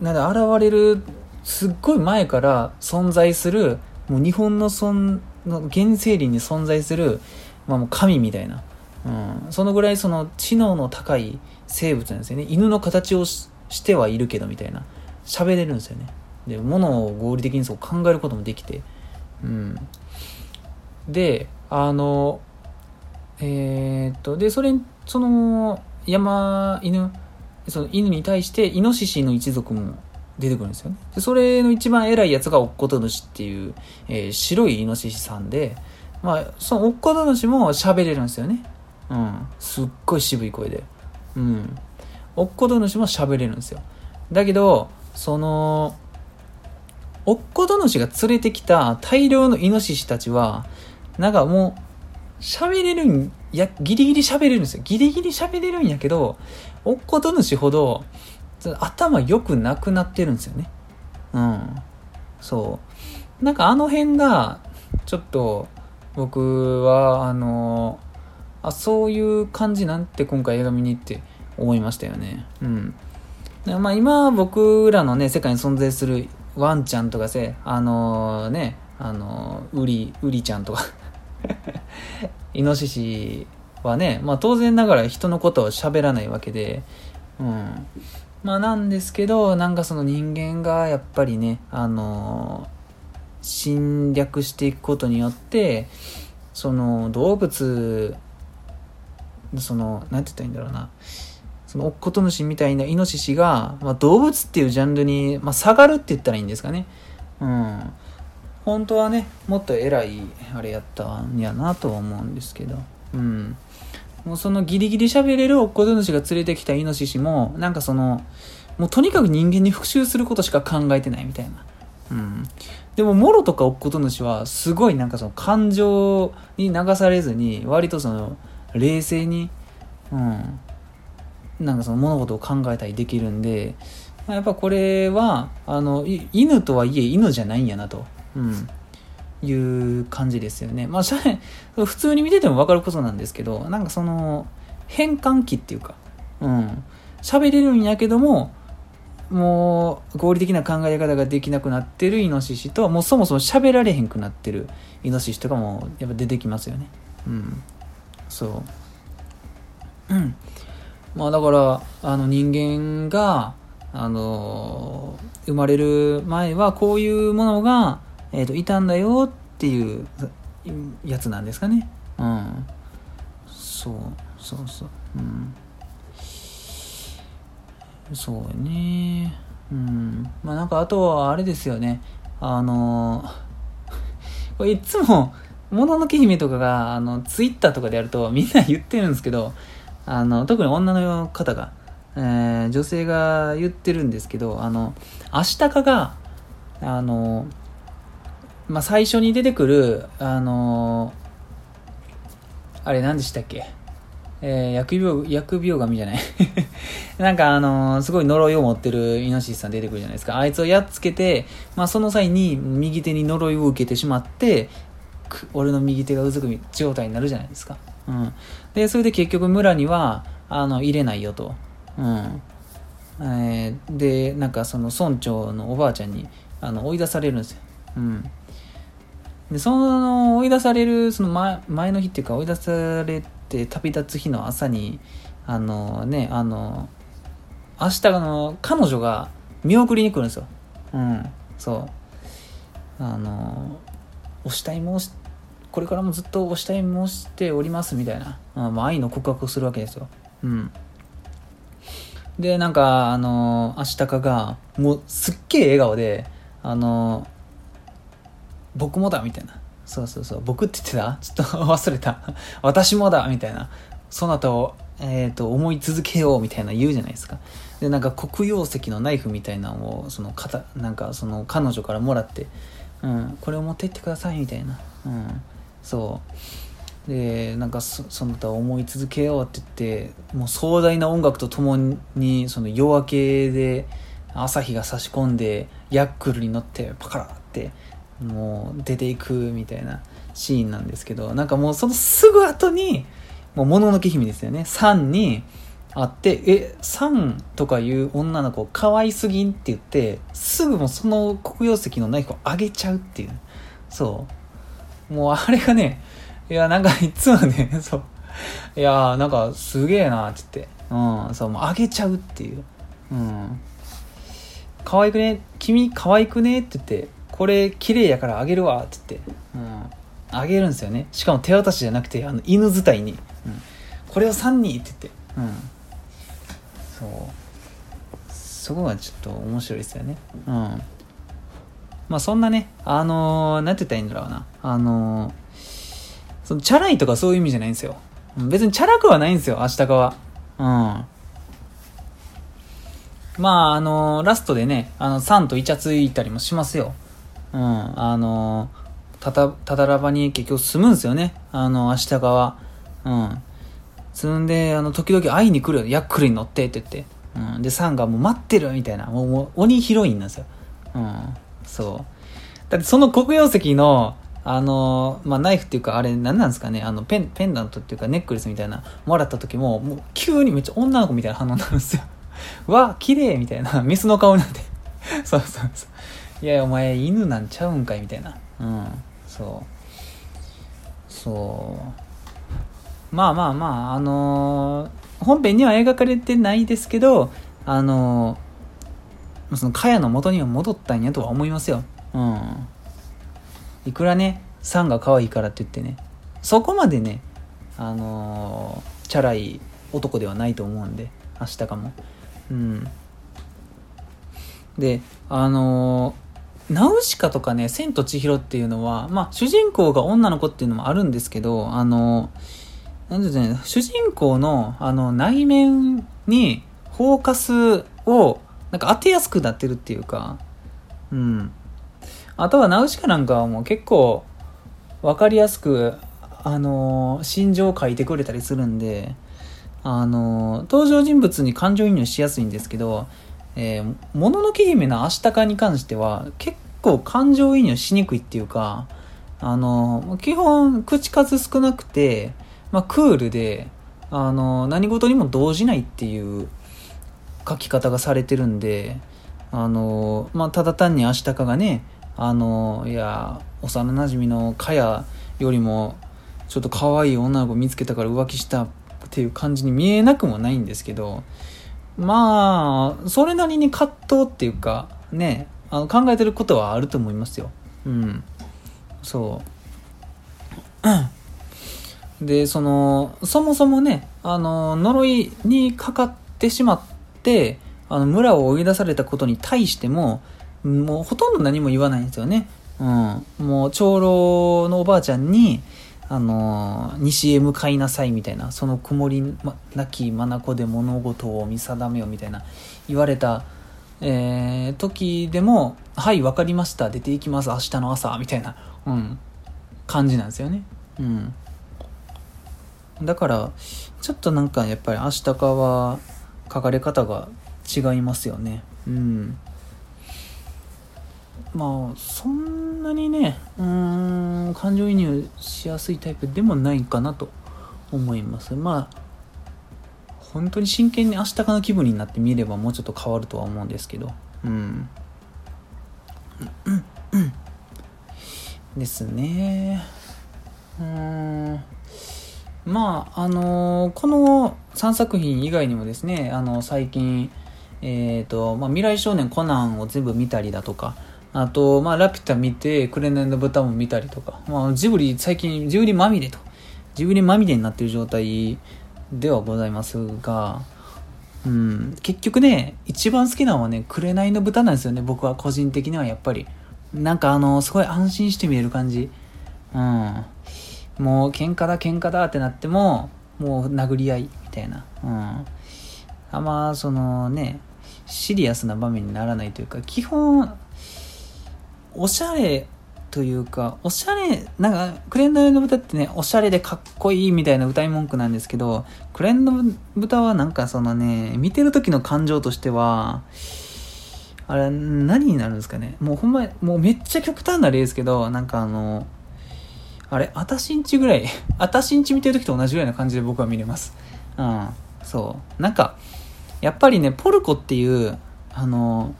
S1: う、なんだ、現れる、すっごい前から存在する、もう日本の存、の原生林に存在する、まあもう神みたいな。うん。そのぐらいその知能の高い生物なんですよね。犬の形をしてはいるけどみたいな。喋れるんですよね。で、物を合理的にそう考えることもできて。うん。で、あの、えー、っと、で、それ、その、山犬、その犬に対してイノシシの一族も出てくるんですよね。でそれの一番偉いやつがおっこと主っていう、えー、白いイノシシさんで、まあ、そのおっこと主も喋れるんですよね。うん。すっごい渋い声で。うん。おっこと主も喋れるんですよ。だけど、その、おっこと主が連れてきた大量のイノシシたちは、なんかもう、喋れるんや、ギリギリ喋れるんですよ。ギリギリ喋れるんやけど、おっこと主ほど、頭良くなくなってるんですよね。うん。そう。なんかあの辺が、ちょっと、僕は、あの、あ、そういう感じなんて今回映画見に行って思いましたよね。うん。まあ今僕らのね、世界に存在するワンちゃんとかせ、あのー、ね、あのー、ウリ、ウリちゃんとか イノシシはね、まあ当然ながら人のことを喋らないわけで、うん。まあなんですけど、なんかその人間がやっぱりね、あのー、侵略していくことによって、その動物、その、なんて言ったらいいんだろうな、そのおっこと主みたいなイノシシが、まあ、動物っていうジャンルに、まあ、下がるって言ったらいいんですかね。うん。本当はね、もっと偉いあれやったんやなとは思うんですけど。うん。もうそのギリギリ喋れるおっこと主が連れてきたイノシシも、なんかその、もうとにかく人間に復讐することしか考えてないみたいな。うん。でも、モロとかおっこと主は、すごいなんかその感情に流されずに、割とその、冷静に、うん、なんかその物事を考えたりできるんで、やっぱこれは、あの、犬とはいえ犬じゃないんやなと、うん、いう感じですよね。まあ、普通に見ててもわかることなんですけど、なんかその、変換器っていうか、うん、喋れるんやけども、もう合理的な考え方ができなくなってるイノシシと、もうそもそも喋られへんくなってるイノシシとかもやっぱ出てきますよね。うん。そう。うん。まあだから、あの人間が、あの、生まれる前はこういうものが、えっ、ー、と、いたんだよっていうやつなんですかね。うん。そう、そうそう。うん。そうね。うん。まあなんかあとはあれですよね。あの、これいつも、もののけ姫とかが、あの、ツイッターとかでやるとみんな言ってるんですけど、あの、特に女の方が、えー、女性が言ってるんですけど、あの、アシタカが、あの、まあ、最初に出てくる、あの、あれ何でしたっけ？えー、疫病、疫病神じゃない？なんかあのー、すごい呪いを持ってるイノシシさん出てくるじゃないですか。あいつをやっつけて、まあその際に右手に呪いを受けてしまって、俺の右手がうずくみ状態になるじゃないですか。うん。で、それで結局村には、あの、入れないよと。うん。えー、で、なんかその村長のおばあちゃんに、あの、追い出されるんですよ。うん。で、その、追い出される、その前、前の日っていうか、追い出されて旅立つ日の朝に、あのね、あの、明日の、彼女が見送りに来るんですよ。うん。そうあのお慕い申しこれからもずっとお慕い申しておりますみたいな、まあ、愛の告白をするわけですよ。うん。でなんかあのアシタカがもうすっげえ笑顔であの僕もだみたいな。そうそうそう。僕って言ってた？ちょっと 忘れた。私もだみたいな。そなたを、えーと、思い続けようみたいな言うじゃないですか。でなんか黒曜石のナイフみたいなのをそのかなんかその彼女からもらって、うん、これを持って行ってくださいみたいな、うん、そう。でなんかそその他思い続けようって言ってもう壮大な音楽とともにその夜明けで朝日が差し込んでヤックルに乗ってパカラってもう出ていくみたいなシーンなんですけどなんかもうそのすぐ後にもうもののけ姫ですよね。サンに会ってえサンとかいう女の子可愛すぎんって言ってすぐもその黒曜石のナイフをあげちゃうっていう。そう。もうあれがねいやなんかいつもね そう。いやなんかすげえなって言って。うんそうもうあげちゃうっていう。うん。可愛くね？君可愛くね？って言ってこれ綺麗やからあげるわって言って、うん、あげるんですよね。しかも手渡しじゃなくてあの犬伝いに、うん、これを3人って言って、うん、そう。そこがちょっと面白いですよね。うん。まあそんなねあのー、なんて言ったらいいんだろうなあのー、そのチャラいとかそういう意味じゃないんですよ別にチャラくはないんですよ明日かはうんまあ、あのー、ラストでね、あの、サンとイチャついたりもしますよ。うん、あの、たた、たたらばに結局住むんですよね。あの、明日側。うん。積んで、あの、時々会いに来るよ。ヤックルに乗ってって言って。うん。で、サンがもう待ってるみたいな。もう、もう鬼ヒロインなんですよ。うん。そう。だってその黒曜石の、あの、まあ、ナイフっていうか、あれ何なんですかね。あの、ペン、ペンダントっていうかネックレスみたいな、もらった時も、もう急にめっちゃ女の子みたいな反応になるんですよ。わ、綺麗みたいな。メスの顔になって。そうそうそう。いやお前犬なんちゃうんかいみたいなうんそうそうまあまあまああのー、本編には描かれてないですけどあのー、その茅の元には戻ったんやとは思いますよ。うん。いくらねサンが可愛いからって言ってね。そこまでねあのー、チャラい男ではないと思うんで明日かも。うん。であのーナウシカとかね、千と千尋っていうのは、まあ、主人公が女の子っていうのもあるんですけど、あの、なんでね、主人公の、あの、内面に、フォーカスを、なんか当てやすくなってるっていうか、うん。あとはナウシカなんかはもう結構、わかりやすく、あの、心情を書いてくれたりするんで、あの、登場人物に感情移入しやすいんですけど、えー、もののけ姫のアシタカに関しては結構感情移入しにくいっていうか、あの、基本口数少なくて、まあ、クールで、あの、何事にも動じないっていう書き方がされてるんで、あの、まあ、ただ単にアシタカがね、あの、いや、幼馴染のカヤよりも、ちょっと可愛い女の子見つけたから浮気したっていう感じに見えなくもないんですけど、まあ、それなりに葛藤っていうか、ね、あの考えてることはあると思いますよ。うん。そう。で、その、そもそもね、あの、呪いにかかってしまって、あの、村を追い出されたことに対しても、もうほとんど何も言わないんですよね。うん。もう、長老のおばあちゃんに、あの西へ向かいなさいみたいなその曇りなき眼で物事を見定めよみたいな言われた、えー、時でも「はい分かりました出ていきます明日の朝」みたいな、うん、感じなんですよね。うん、だからちょっとなんかやっぱり明日かは書かれ方が違いますよね。うん。まあそんなにねうん感情移入しやすいタイプでもないかなと思います。まあ本当に真剣に明日かの気分になってみればもうちょっと変わるとは思うんですけど。うん。ですね。うん。まああの、この3作品以外にもですねあの最近えっ、ー、と、まあ、未来少年コナンを全部見たりだとかあと、まあ、ラピュタ見て、クレナの豚も見たりとか、まあ、ジブリ、最近、ジブリまみれと、ジブリまみれになってる状態ではございますが、うん、結局ね、一番好きなのはね、紅の豚なんですよね、僕は個人的にはやっぱり。なんかあの、すごい安心して見える感じ。うん。もう喧嘩だ喧嘩だってなっても、もう殴り合いみたいな。うん。あんま、そのね、シリアスな場面にならないというか、基本、おしゃれというか、おしゃれ、なんか、クレンダの歌ってね、おしゃれでかっこいいみたいな歌い文句なんですけど、クレンの豚はなんかそのね、見てる時の感情としては、あれ、何になるんですかね。もうほんま、もうめっちゃ極端な例ですけど、なんかあの、あれ、あたしんちぐらい、あたしんち見てる時と同じぐらいな感じで僕は見れます。うん、そう。なんか、やっぱりね、ポルコっていう、あの、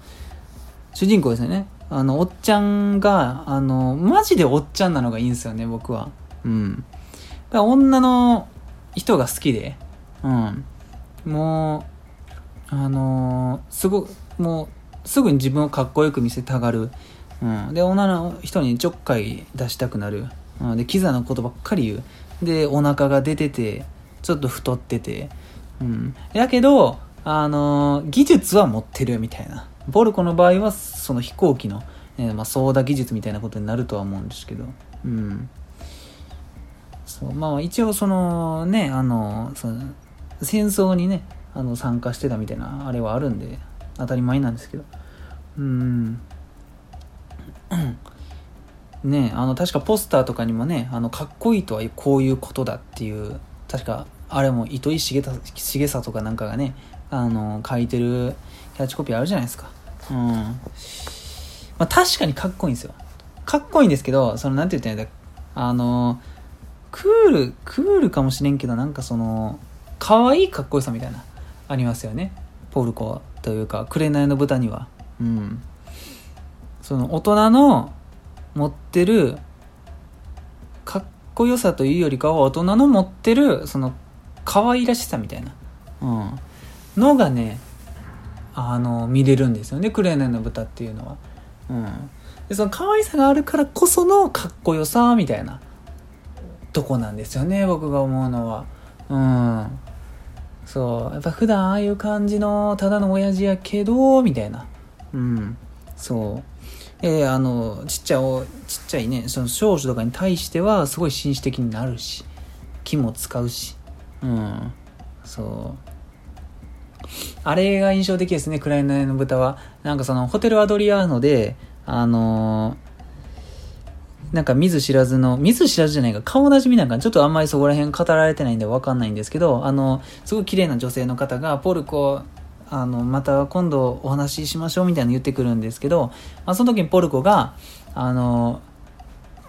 S1: 主人公ですよね。あの、おっちゃんが、あの、マジでおっちゃんなのがいいんですよね、僕は。うん。だから女の人が好きで、うん。もう、あのすご、もう、すぐに自分をかっこよく見せたがる。うん。で、女の人にちょっかい出したくなる。うん。で、キザなことばっかり言う。で、お腹が出てて、ちょっと太ってて。うん。やけど、あの技術は持ってるみたいな。ボルコの場合はその飛行機の、えー、まあ、操舵技術みたいなことになるとは思うんですけど、うん。そうまあ一応そのね、あの、その戦争にね、あの参加してたみたいなあれはあるんで、当たり前なんですけど、うん。ねあの確かポスターとかにもね、あのかっこいいとはこういうことだっていう、確かあれも糸井重里かなんかがね、あの書いてるキャッチコピーあるじゃないですか。うん。まあ、確かにかっこいいんですよ。かっこいいんですけど、その、なんて言ったらいいんだあの、クール、クールかもしれんけど、なんかその、可愛いかっこよさみたいな、ありますよね。ポルコというか、紅の豚には。うん。その、大人の持ってる、かっこよさというよりかは、大人の持ってる、その、可愛らしさみたいな。うん。のがね、あの見れるんですよね「クレーネンの豚」っていうのは。うん、でその可愛さがあるからこそのかっこよさみたいなとこなんですよね僕が思うのは。うんそうやっぱ普段ああいう感じのただの親父やけどみたいなうんそう。えー、あのちっちゃいちっちゃいねその少女とかに対してはすごい紳士的になるし気も使うし。うん。そう。あれが印象的ですね、クライナーの豚は。なんかその、ホテルアドリアーノで、あのー、なんか見ず知らずの、見ず知らずじゃないか、顔なじみなんかちょっとあんまりそこら辺語られてないんでわかんないんですけど、あの、すごい綺麗な女性の方が、ポルコ、あの、また今度お話ししましょうみたいな言ってくるんですけど、まあ、その時にポルコが、あの、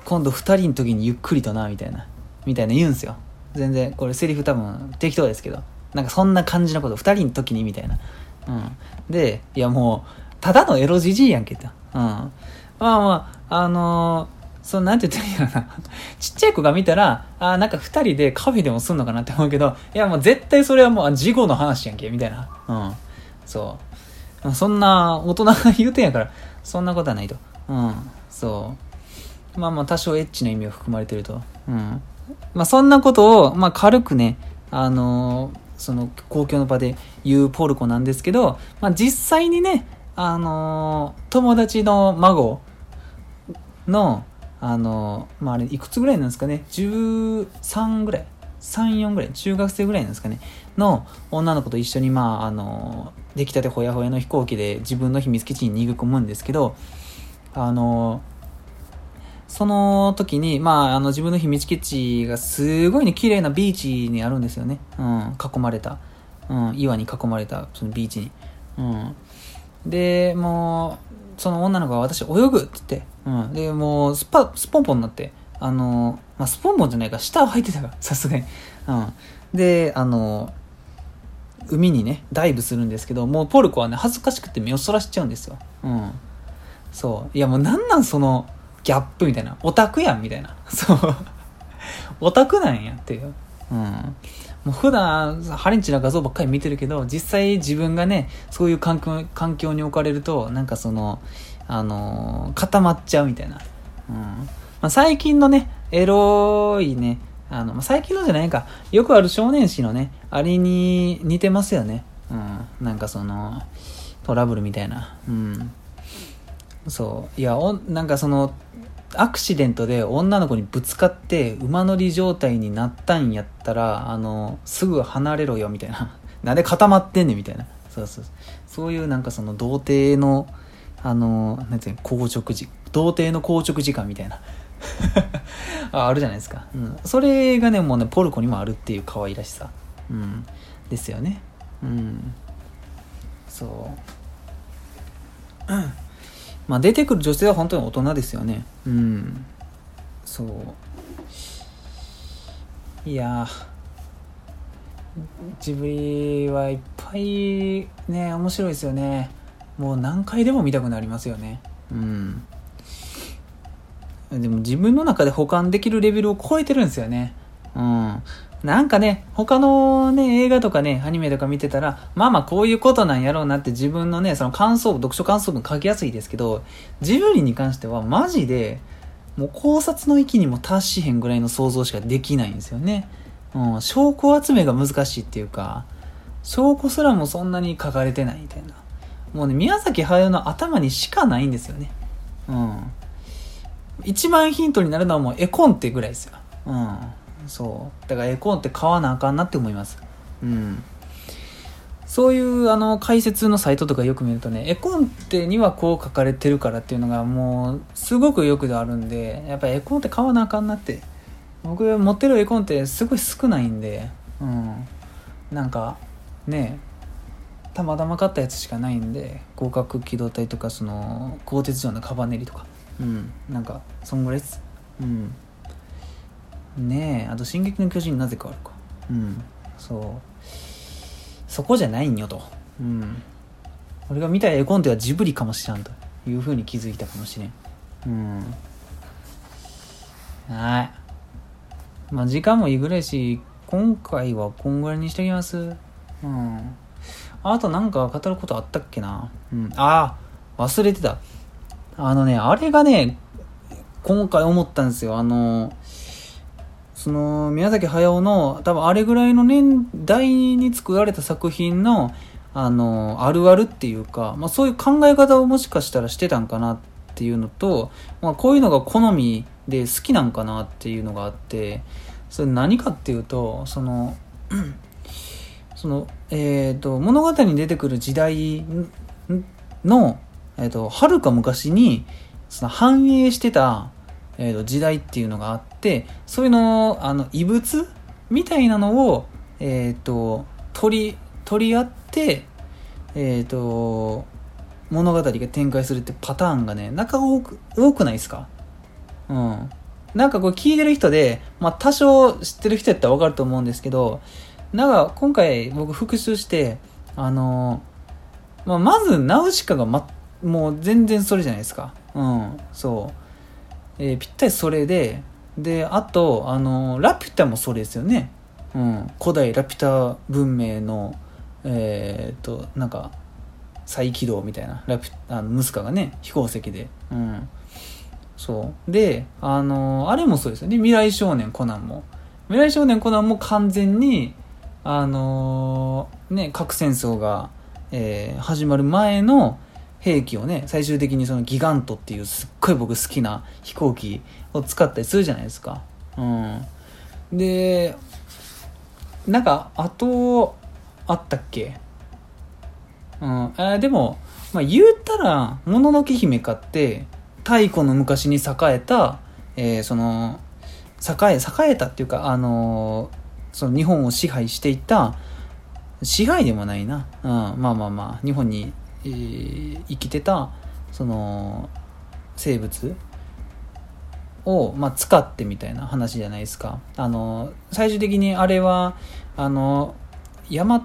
S1: 今度二人の時にゆっくりとな、みたいな、みたいな言うんですよ。全然、これセリフ多分適当ですけど。なんかそんな感じのこと、二人の時にみたいな。うん。で、いやもう、ただのエロじじいやんけと。うん。まあまあ、あのー、そのなんて言ったらいいかな。ちっちゃい子が見たら、あなんか二人でカフェでもすんのかなって思うけど、いやもう絶対それはもう事後の話やんけ、みたいな。うん。そう。そんな大人が言うてんやから、そんなことはないと。うん。そう。まあまあ多少エッチな意味は含まれてると。うん。まあそんなことを、まあ軽くね、あのー、その公共の場で言うポルコなんですけど、まあ、実際にね、あのー、友達の孫の、あのー、まあ、あれ、いくつぐらいなんですかね、13ぐらい、3、4ぐらい、中学生ぐらいなんですかね、の女の子と一緒に、まあ、あの、出来たてほやほやの飛行機で自分の秘密基地に逃げ込むんですけど、あのその時に、まあ、あの自分の秘密基地がすごいね、綺麗なビーチにあるんですよね。うん、囲まれた。うん、岩に囲まれた、そのビーチに。うん。で、もう、その女の子が私泳ぐって言って、うん。で、もう、スパ、スポンポンになって、あの、まあ、スポンポンじゃないか、下を履いてたから、さすがに。うん。で、あの、海にね、ダイブするんですけど、もうポルコはね、恥ずかしくて目をそらしちゃうんですよ。うん。そう。いや、もうなんなんその、ギャップみたいな。オタクやんみたいな。そう。オタクなんやっていう。うん。もう普段、ハレンチな画像ばっかり見てるけど、実際自分がね、そういう環境環境に置かれると、なんかその、あのー固まっちゃうみたいな。うん。まあ、最近のね、エロいね、あの、まあ、最近のじゃないか、よくある少年誌のね、あれに似てますよね。うん。なんかその、トラブルみたいな。うん。そう。いや、おなんかその、アクシデントで女の子にぶつかって馬乗り状態になったんやったら、あの、すぐ離れろよみたいな。なんで固まってんねんみたいな。そうそう。そうそういうなんかその童貞の、あの、なんていうの、硬直時、童貞の硬直時間みたいな。ああるじゃないですか。うん。それがね、もうね、ポルコにもあるっていう可愛らしさ。うん。ですよね。うん。そう。まあ出てくる女性は本当に大人ですよね。うん。そう。いやー。ジブリはいっぱいね、面白いですよね。もう何回でも見たくなりますよね。うん。でも自分の中で保管できるレベルを超えてるんですよね。うん。なんかね、他のね、映画とかね、アニメとか見てたら、まあまあこういうことなんやろうなって自分のね、その感想、読書感想文書きやすいですけど、ジブリに関してはマジで、もう考察の域にも達しへんぐらいの想像しかできないんですよね。うん、証拠集めが難しいっていうか、証拠すらもそんなに書かれてないみたいな。もうね、宮崎駿の頭にしかないんですよね。うん。一番ヒントになるのはもう絵コンテぐらいですよ。うん。そう。だから絵コンテ買わなあかんなって思います。うん。そういうあの解説のサイトとかよく見るとね、絵コンテにはこう書かれてるからっていうのがもうすごくよくあるんで、やっぱ絵コンテ買わなあかんなって。僕持ってる絵コンテすごい少ないんで、うん。なんか、ねたまたま買ったやつしかないんで、広角機動隊とかその、鋼鉄城のカバネリとか、うん。なんか、そんぐらいっす。うん。ねえ、あと、進撃の巨人なぜかあるか。うん。そう。そこじゃないんよと。うん。俺が見た絵コンテはジブリかもしらんというふうに気づいたかもしれん。うん。はい。まあ時間もいいぐらいし、今回はこんぐらいにしておきます。うん。あとなんか語ることあったっけなうん。ああ、忘れてた。あのね、あれがね、今回思ったんですよ。あの、その、宮崎駿の、多分あれぐらいの年代に作られた作品の、あの、あるあるっていうか、まあそういう考え方をもしかしたらしてたんかなっていうのと、まあこういうのが好みで好きなんかなっていうのがあって、それ何かっていうと、その、その、えっ、と、物語に出てくる時代の、えっ、と、はるか昔に、その反映してた、えー、と時代っていうのがあってそういうのあの異物みたいなのを、えー、と取り取り合って、えー、と物語が展開するってパターンがねなんか多く多くないですか？うん。なんかこれ聞いてる人で、まあ、多少知ってる人やったら分かると思うんですけどなんか今回僕復習してあのまあ、まずナウシカが、もう全然それじゃないですか。うんそう。えー、ぴったりそれでであとあのラピュタもそれですよね、うん、古代ラピュタ文明のえー、っとなんか再起動みたいな。ラピュあのムスカがね飛行石で。うんそう。であのあれもそうですよね。未来少年コナンも。未来少年コナンも完全にあのーね核戦争が、えー始まる前の兵器をね最終的にそのギガントっていうすっごい僕好きな飛行機を使ったりするじゃないですか。うん。でなんかあとあったっけ？うん。あでも、まあ、言うたら「もののけ姫」かって太古の昔に栄えた、えーその栄え栄えたっていうかあのーその日本を支配していた支配でもないな、うん、まあまあまあ日本に、えー生きてたその生物を、まあ、使ってみたいな話じゃないですか。あの最終的にあれはあの大和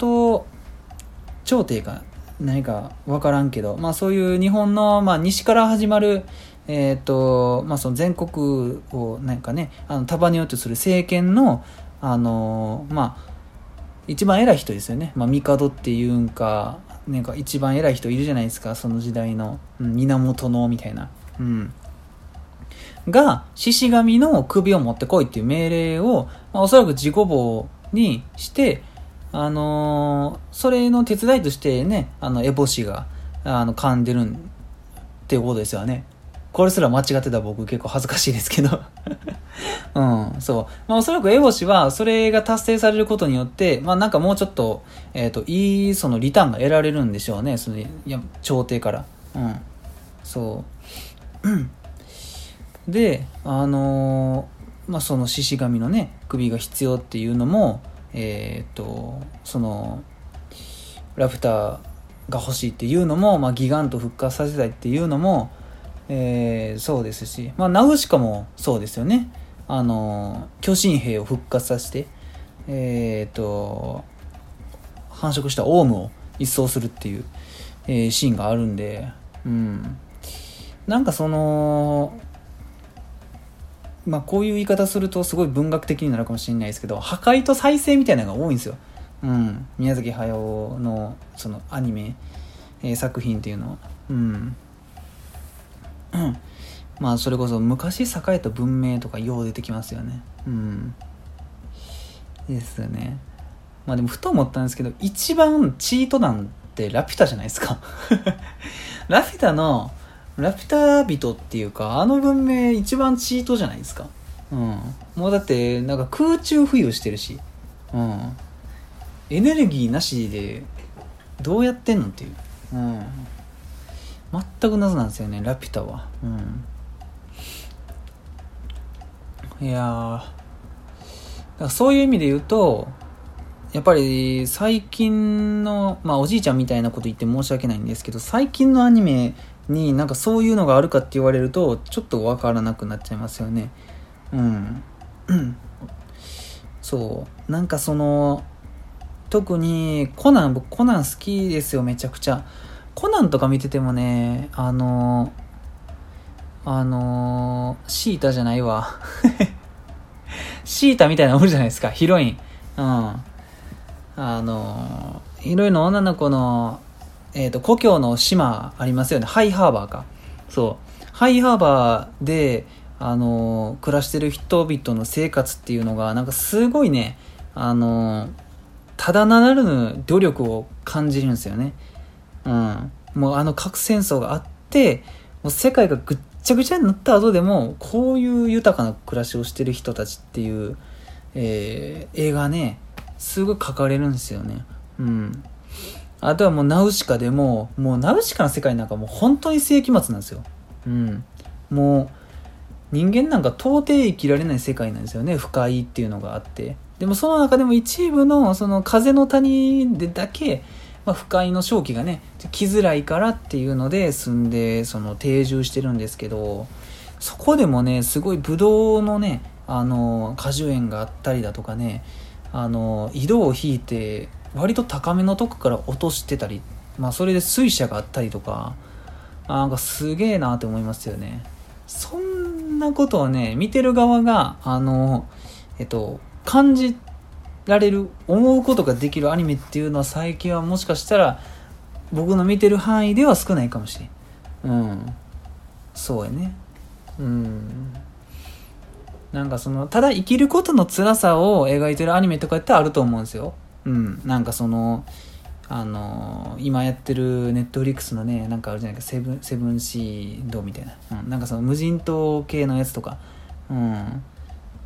S1: 朝廷か何か分からんけど、まあ、そういう日本の、まあ、西から始まるえーとまあ、その全国をなんかねあの束ねようとする政権のあのまあ一番偉い人ですよね、まあ、帝っていうんかなんか一番偉い人いるじゃないですかその時代の、うん、源のみたいな、うん、が獅子神の首を持ってこいっていう命令を、まあ、おそらく自己棒にしてあのー、それの手伝いとしてねあのエボシがあの噛んでるっていうことですよね。これすら間違ってた僕結構恥ずかしいですけど うん、そう。まあ、おそらくエボシは、それが達成されることによって、まあ、なんかもうちょっと、えっ、ー、と、いい、その、リターンが得られるんでしょうね。その、いや、朝廷から。うん。そう。で、あのー、まあ、その獅子神のね、首が必要っていうのも、えっ、ー、と、その、ラプターが欲しいっていうのも、まあ、ギガント復活させたいっていうのも、えー、そうですし、まあ、ナウシカもそうですよね。あの、巨神兵を復活させて、えっ、ー、と、繁殖したオウムを一掃するっていう、えー、シーンがあるんで、うん。なんかその、まあこういう言い方するとすごい文学的になるかもしれないですけど、破壊と再生みたいなのが多いんですよ。うん。宮崎駿のそのアニメ、えー、作品っていうのは。うん。まあそれこそ昔栄えた文明とかよう出てきますよね。うん。ですよね。まあでもふと思ったんですけど一番チートなんてラピュタじゃないですか。ラピュタのラピュタ人っていうかあの文明一番チートじゃないですか。うん。もうだってなんか空中浮遊してるし。うん。エネルギーなしでどうやってんのっていう。うん。全く謎なんですよねラピュタは。うん。いやー。そういう意味で言うとやっぱり最近のまあおじいちゃんみたいなこと言って申し訳ないんですけど最近のアニメになんかそういうのがあるかって言われるとちょっと分からなくなっちゃいますよね。うん。そう。なんかその特にコナン僕コナン好きですよめちゃくちゃ。コナンとか見ててもね、あのあのシータじゃないわ。シータみたいなおるじゃないですか、ヒロイン。うん。あのヒロインの女の子の、えっ、ー、と、故郷の島ありますよね。ハイハーバーか。そう。ハイハーバーで、あの暮らしてる人々の生活っていうのが、なんかすごいね、あのただならぬ努力を感じるんですよね。うん、もうあの核戦争があってもう世界がぐっちゃぐちゃになった後でもこういう豊かな暮らしをしてる人たちっていう、えー、映画ねすごい描かれるんですよね。うん。あとはもうナウシカでももうナウシカの世界なんかもう本当に世紀末なんですよ。うん。もう人間なんか到底生きられない世界なんですよね。不快っていうのがあって。でもその中でも一部のその風の谷でだけまあ、不快の正気がね来づらいからっていうので住んでその定住してるんですけどそこでもねすごいブドウのねあの果樹園があったりだとかねあの井戸を引いて割と高めのとこから落としてたり、まあ、それで水車があったりとかなんかすげえなって思いますよね。そんなことをね見てる側があのえっと感じられる思うことができるアニメっていうのは最近はもしかしたら僕の見てる範囲では少ないかもしれん。うん。そうやね。うん。なんかそのただ生きることの辛さを描いてるアニメとかってあると思うんですよ。うん。なんかそのあの今やってるネットフリックスのねなんかあるじゃないか。セブンセブンシードみたいな、うん、なんかその無人島系のやつとか。うん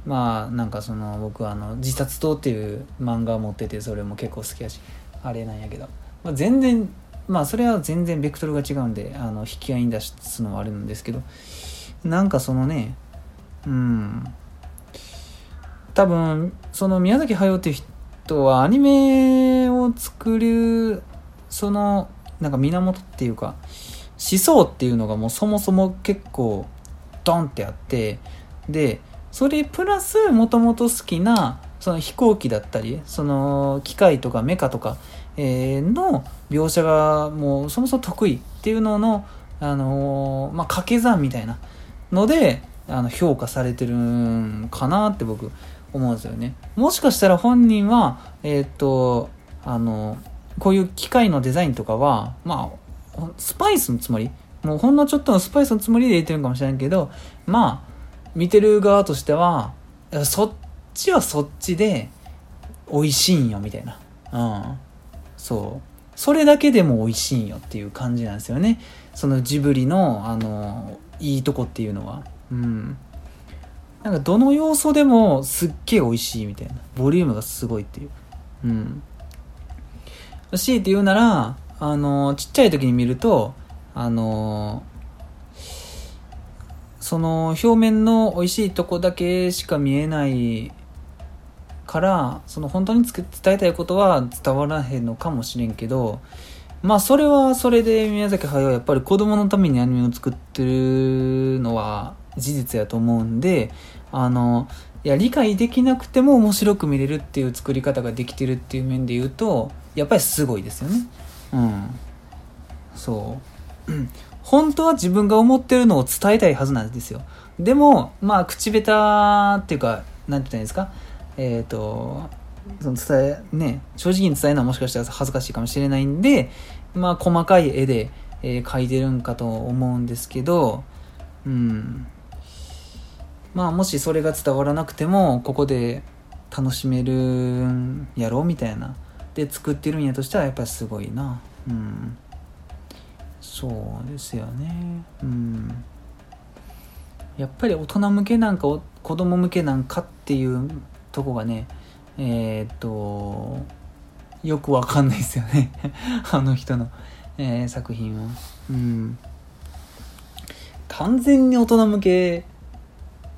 S1: まあなんかその僕はあの自殺島っていう漫画を持っててそれも結構好きやしあれなんやけど、まあ、全然まあそれは全然ベクトルが違うんであの引き合いに出すのはあるんですけど。なんかそのねうん。多分その宮崎駿っていう人はアニメを作るそのなんか源っていうか思想っていうのがもうそもそも結構ドンってあってでそれプラスもともと好きなその飛行機だったりその機械とかメカとか、え、の描写がもうそもそも得意っていうのの、あの、まあ、掛け算みたいなのであの評価されてるんかなって僕思うんですよね。もしかしたら本人はえっ、とあのこういう機械のデザインとかは、まあ、スパイスのつもり？もうほんのちょっとのスパイスのつもりで入れてるかもしれんけど、ま、見てる側としては、そっちはそっちで美味しいんよ、みたいな。うん。そう。それだけでも美味しいんよっていう感じなんですよね。そのジブリの、あの、いいとこっていうのは。うん。なんかどの要素でもすっげえ美味しいみたいな。ボリュームがすごいっていう。うん。強いって言うなら、あの、ちっちゃい時に見ると、あのその表面の美味しいとこだけしか見えないからその本当に伝えたいことは伝わらへんのかもしれんけどまあそれはそれで宮崎駿はやっぱり子供のためにアニメを作ってるのは事実やと思うんであのいや理解できなくても面白く見れるっていう作り方ができてるっていう面で言うとやっぱりすごいですよね。うん。そう。本当は自分が思ってるのを伝えたいはずなんですよ。でもまあ口下手っていうか何て言ったらいいんですか？えっ、ー、とその伝えね正直に伝えるのはもしかしたら恥ずかしいかもしれないんでまあ細かい絵で、えー、描いてるんかと思うんですけどうん。まあもしそれが伝わらなくてもここで楽しめるんやろうみたいな。で作ってるんやとしたらやっぱりすごいな。うん。そうですよね。うん。やっぱり大人向けなんか子供向けなんかっていうとこがねえー、っとよくわかんないですよね。あの人の、えー、作品はうん。完全に大人向け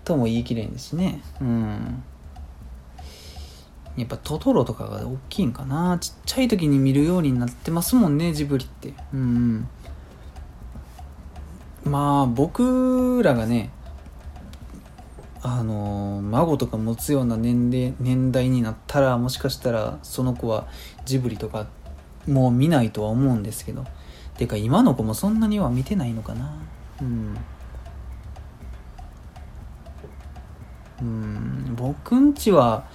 S1: とも言い切れんですしね。うん。やっぱトトロとかが大きいんかな。ちっちゃい時に見るようになってますもんねジブリって。うん。まあ僕らがねあの孫とか持つような年齢年代になったらもしかしたらその子はジブリとかもう見ないとは思うんですけどてか今の子もそんなには見てないのかな。うん。うん。僕んちは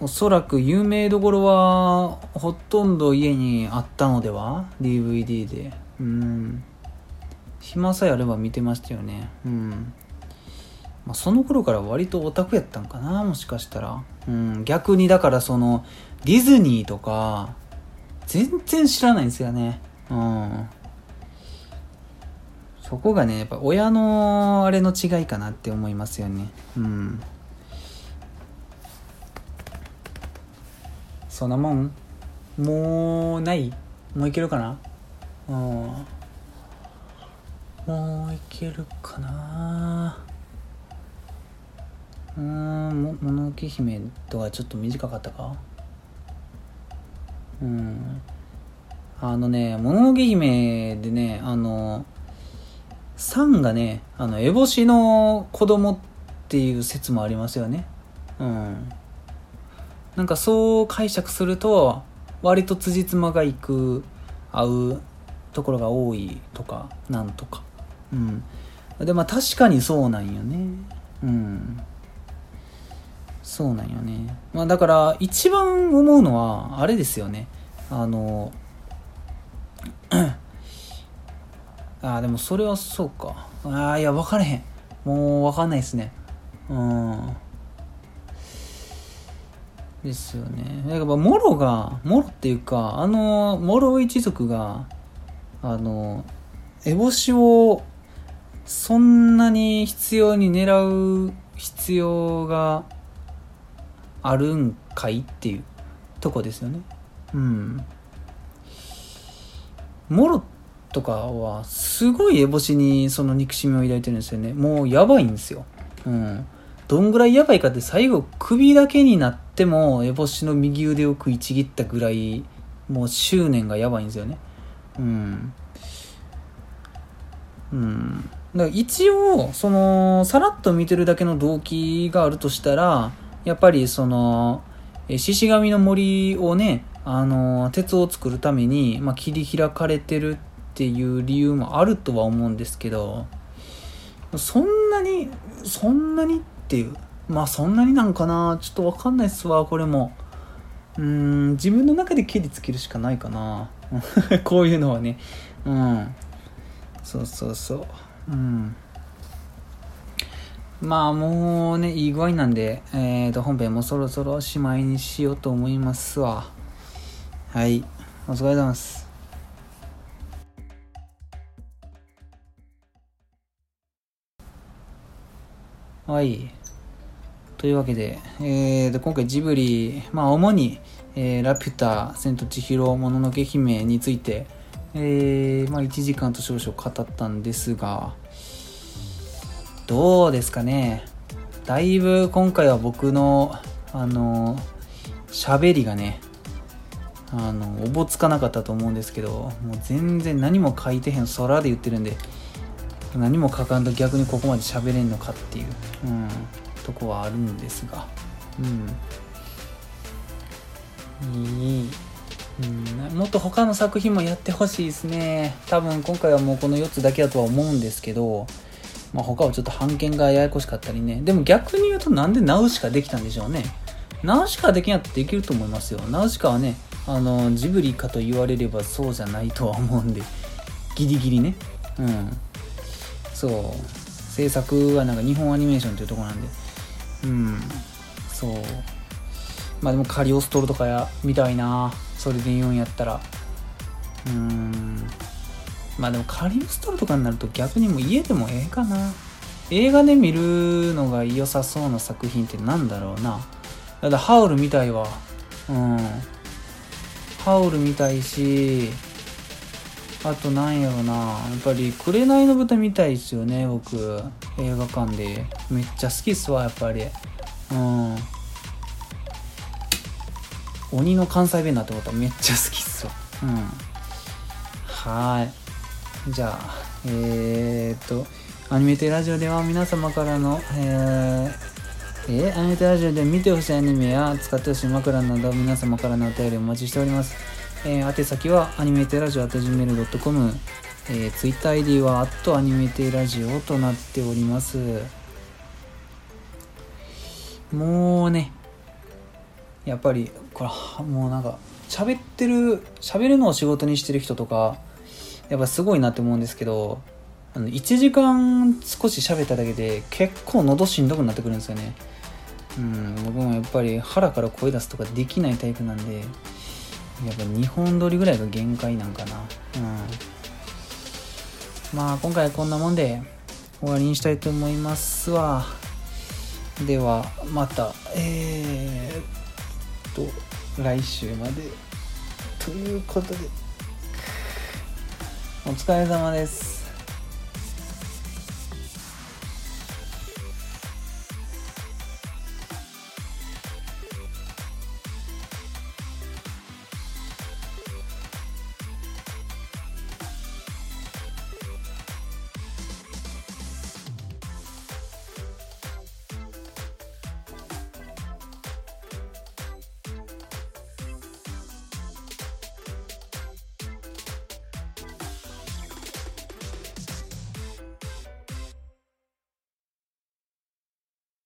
S1: おそらく有名どころはほとんど家にあったのでは？DVD で。うん。暇さえあれば見てましたよね。うん。まあ、その頃から割とオタクやったんかなもしかしたら、うん、逆にだからそのディズニーとか全然知らないんですよね。うん。そこがねやっぱ親のあれの違いかなって思いますよね。うん。そんなもん？もうない？もういけるかな？うん。もういけるかな。うーんももののけ姫とはちょっと短かったか。うん。あのねもののけ姫でねあのサンがねあの烏帽子の子供っていう説もありますよね。うん。なんかそう解釈すると割と辻褄がいく合うところが多いとかなんとか。うんでまあ確かにそうなんよねうんそうなんよね。まあだから一番思うのはあれですよね。あの、ああでもそれはそうか。ああ、いや分からへん。もう分かんないですね。うん。ですよね。だからモロが、モロっていうか、あの、モロ一族が、あの、烏帽子をそんなに必要に狙う必要があるんかいっていうとこですよね。うん。モロとかはすごい烏帽子にその憎しみを抱いてるんですよね。もうやばいんですよ。うん。どんぐらいやばいかって最後首だけになっても烏帽子の右腕を食いちぎったぐらいもう執念がやばいんですよね。うん。うん。だから一応そのさらっと見てるだけの動機があるとしたらやっぱりその獅子神の森をねあの鉄を作るために、まあ、切り開かれてるっていう理由もあるとは思うんですけどそんなにそんなにっていうまあそんなになんかなちょっとわかんないっすわこれも。うん自分の中でケリつけるしかないかな。こういうのはね。うん。そうそうそう。うん。まあもうねいい具合なんで、えー、と本編もそろそろおしまいにしようと思いますわ。はい。お疲れ様です。はい。というわけで、えー、と今回ジブリ、まあ、主に、えー、ラピュタ、千と千尋、もののけ姫について、えーまあ、1時間と少々語ったんですが、どうですかね。だいぶ今回は僕の、あの、喋りがね、あの、おぼつかなかったと思うんですけど、もう全然何も書いてへん空で言ってるんで、何も書かんと逆にここまで喋れんのかっていう。うんとこはあるんですがうんいい、もっと他の作品もやってほしいですね。多分今回はもうこの4つだけだとは思うんですけどまあ、他はちょっと判件がややこしかったりね。でも逆に言うとなんでナウシカできたんでしょうね。ナウシカできんやってできると思いますよ。ナウシカはねあのジブリかと言われればそうじゃないとは思うんで。ギリギリね。うん。そう。制作はなんか日本アニメーションというとこなんで。うん。そう。まあでもカリオストロとかや見たいな。それで言うんやったら。うん。まあでもカリオストロとかになると逆にもう家でもええかな。映画で見るのが良さそうな作品ってなんだろうな。だからハウル見たいわ。うん。ハウル見たいしあとなんやろな。やっぱり「紅の豚」見たいですよね僕。映画館で。めっちゃ好きっすわやっぱり。うん。鬼の関西弁なってことはめっちゃ好きっすわ。うん。はい。じゃあえー、っとアニメテラジオでは皆様からのえー、えー、アニメテラジオで見てほしいアニメや使ってほしい枕など皆様からのお便りお待ちしております。えー、宛先はアニメテラジオ .gmail.com、えー、ツイッター ID はアットアニメテラジオとなっております。もうねやっぱりこれもうなんか喋ってる喋るのを仕事にしてる人とかやっぱすごいなって思うんですけどあの1時間少し喋っただけで結構喉しんどくなってくるんですよね。うん僕もやっぱり腹から声出すとかできないタイプなんでやっぱ2本撮りぐらいが限界なんかな。うん。まあ今回はこんなもんで終わりにしたいと思いますわ。ではまた。えー、と来週まで。ということでお疲れ様です。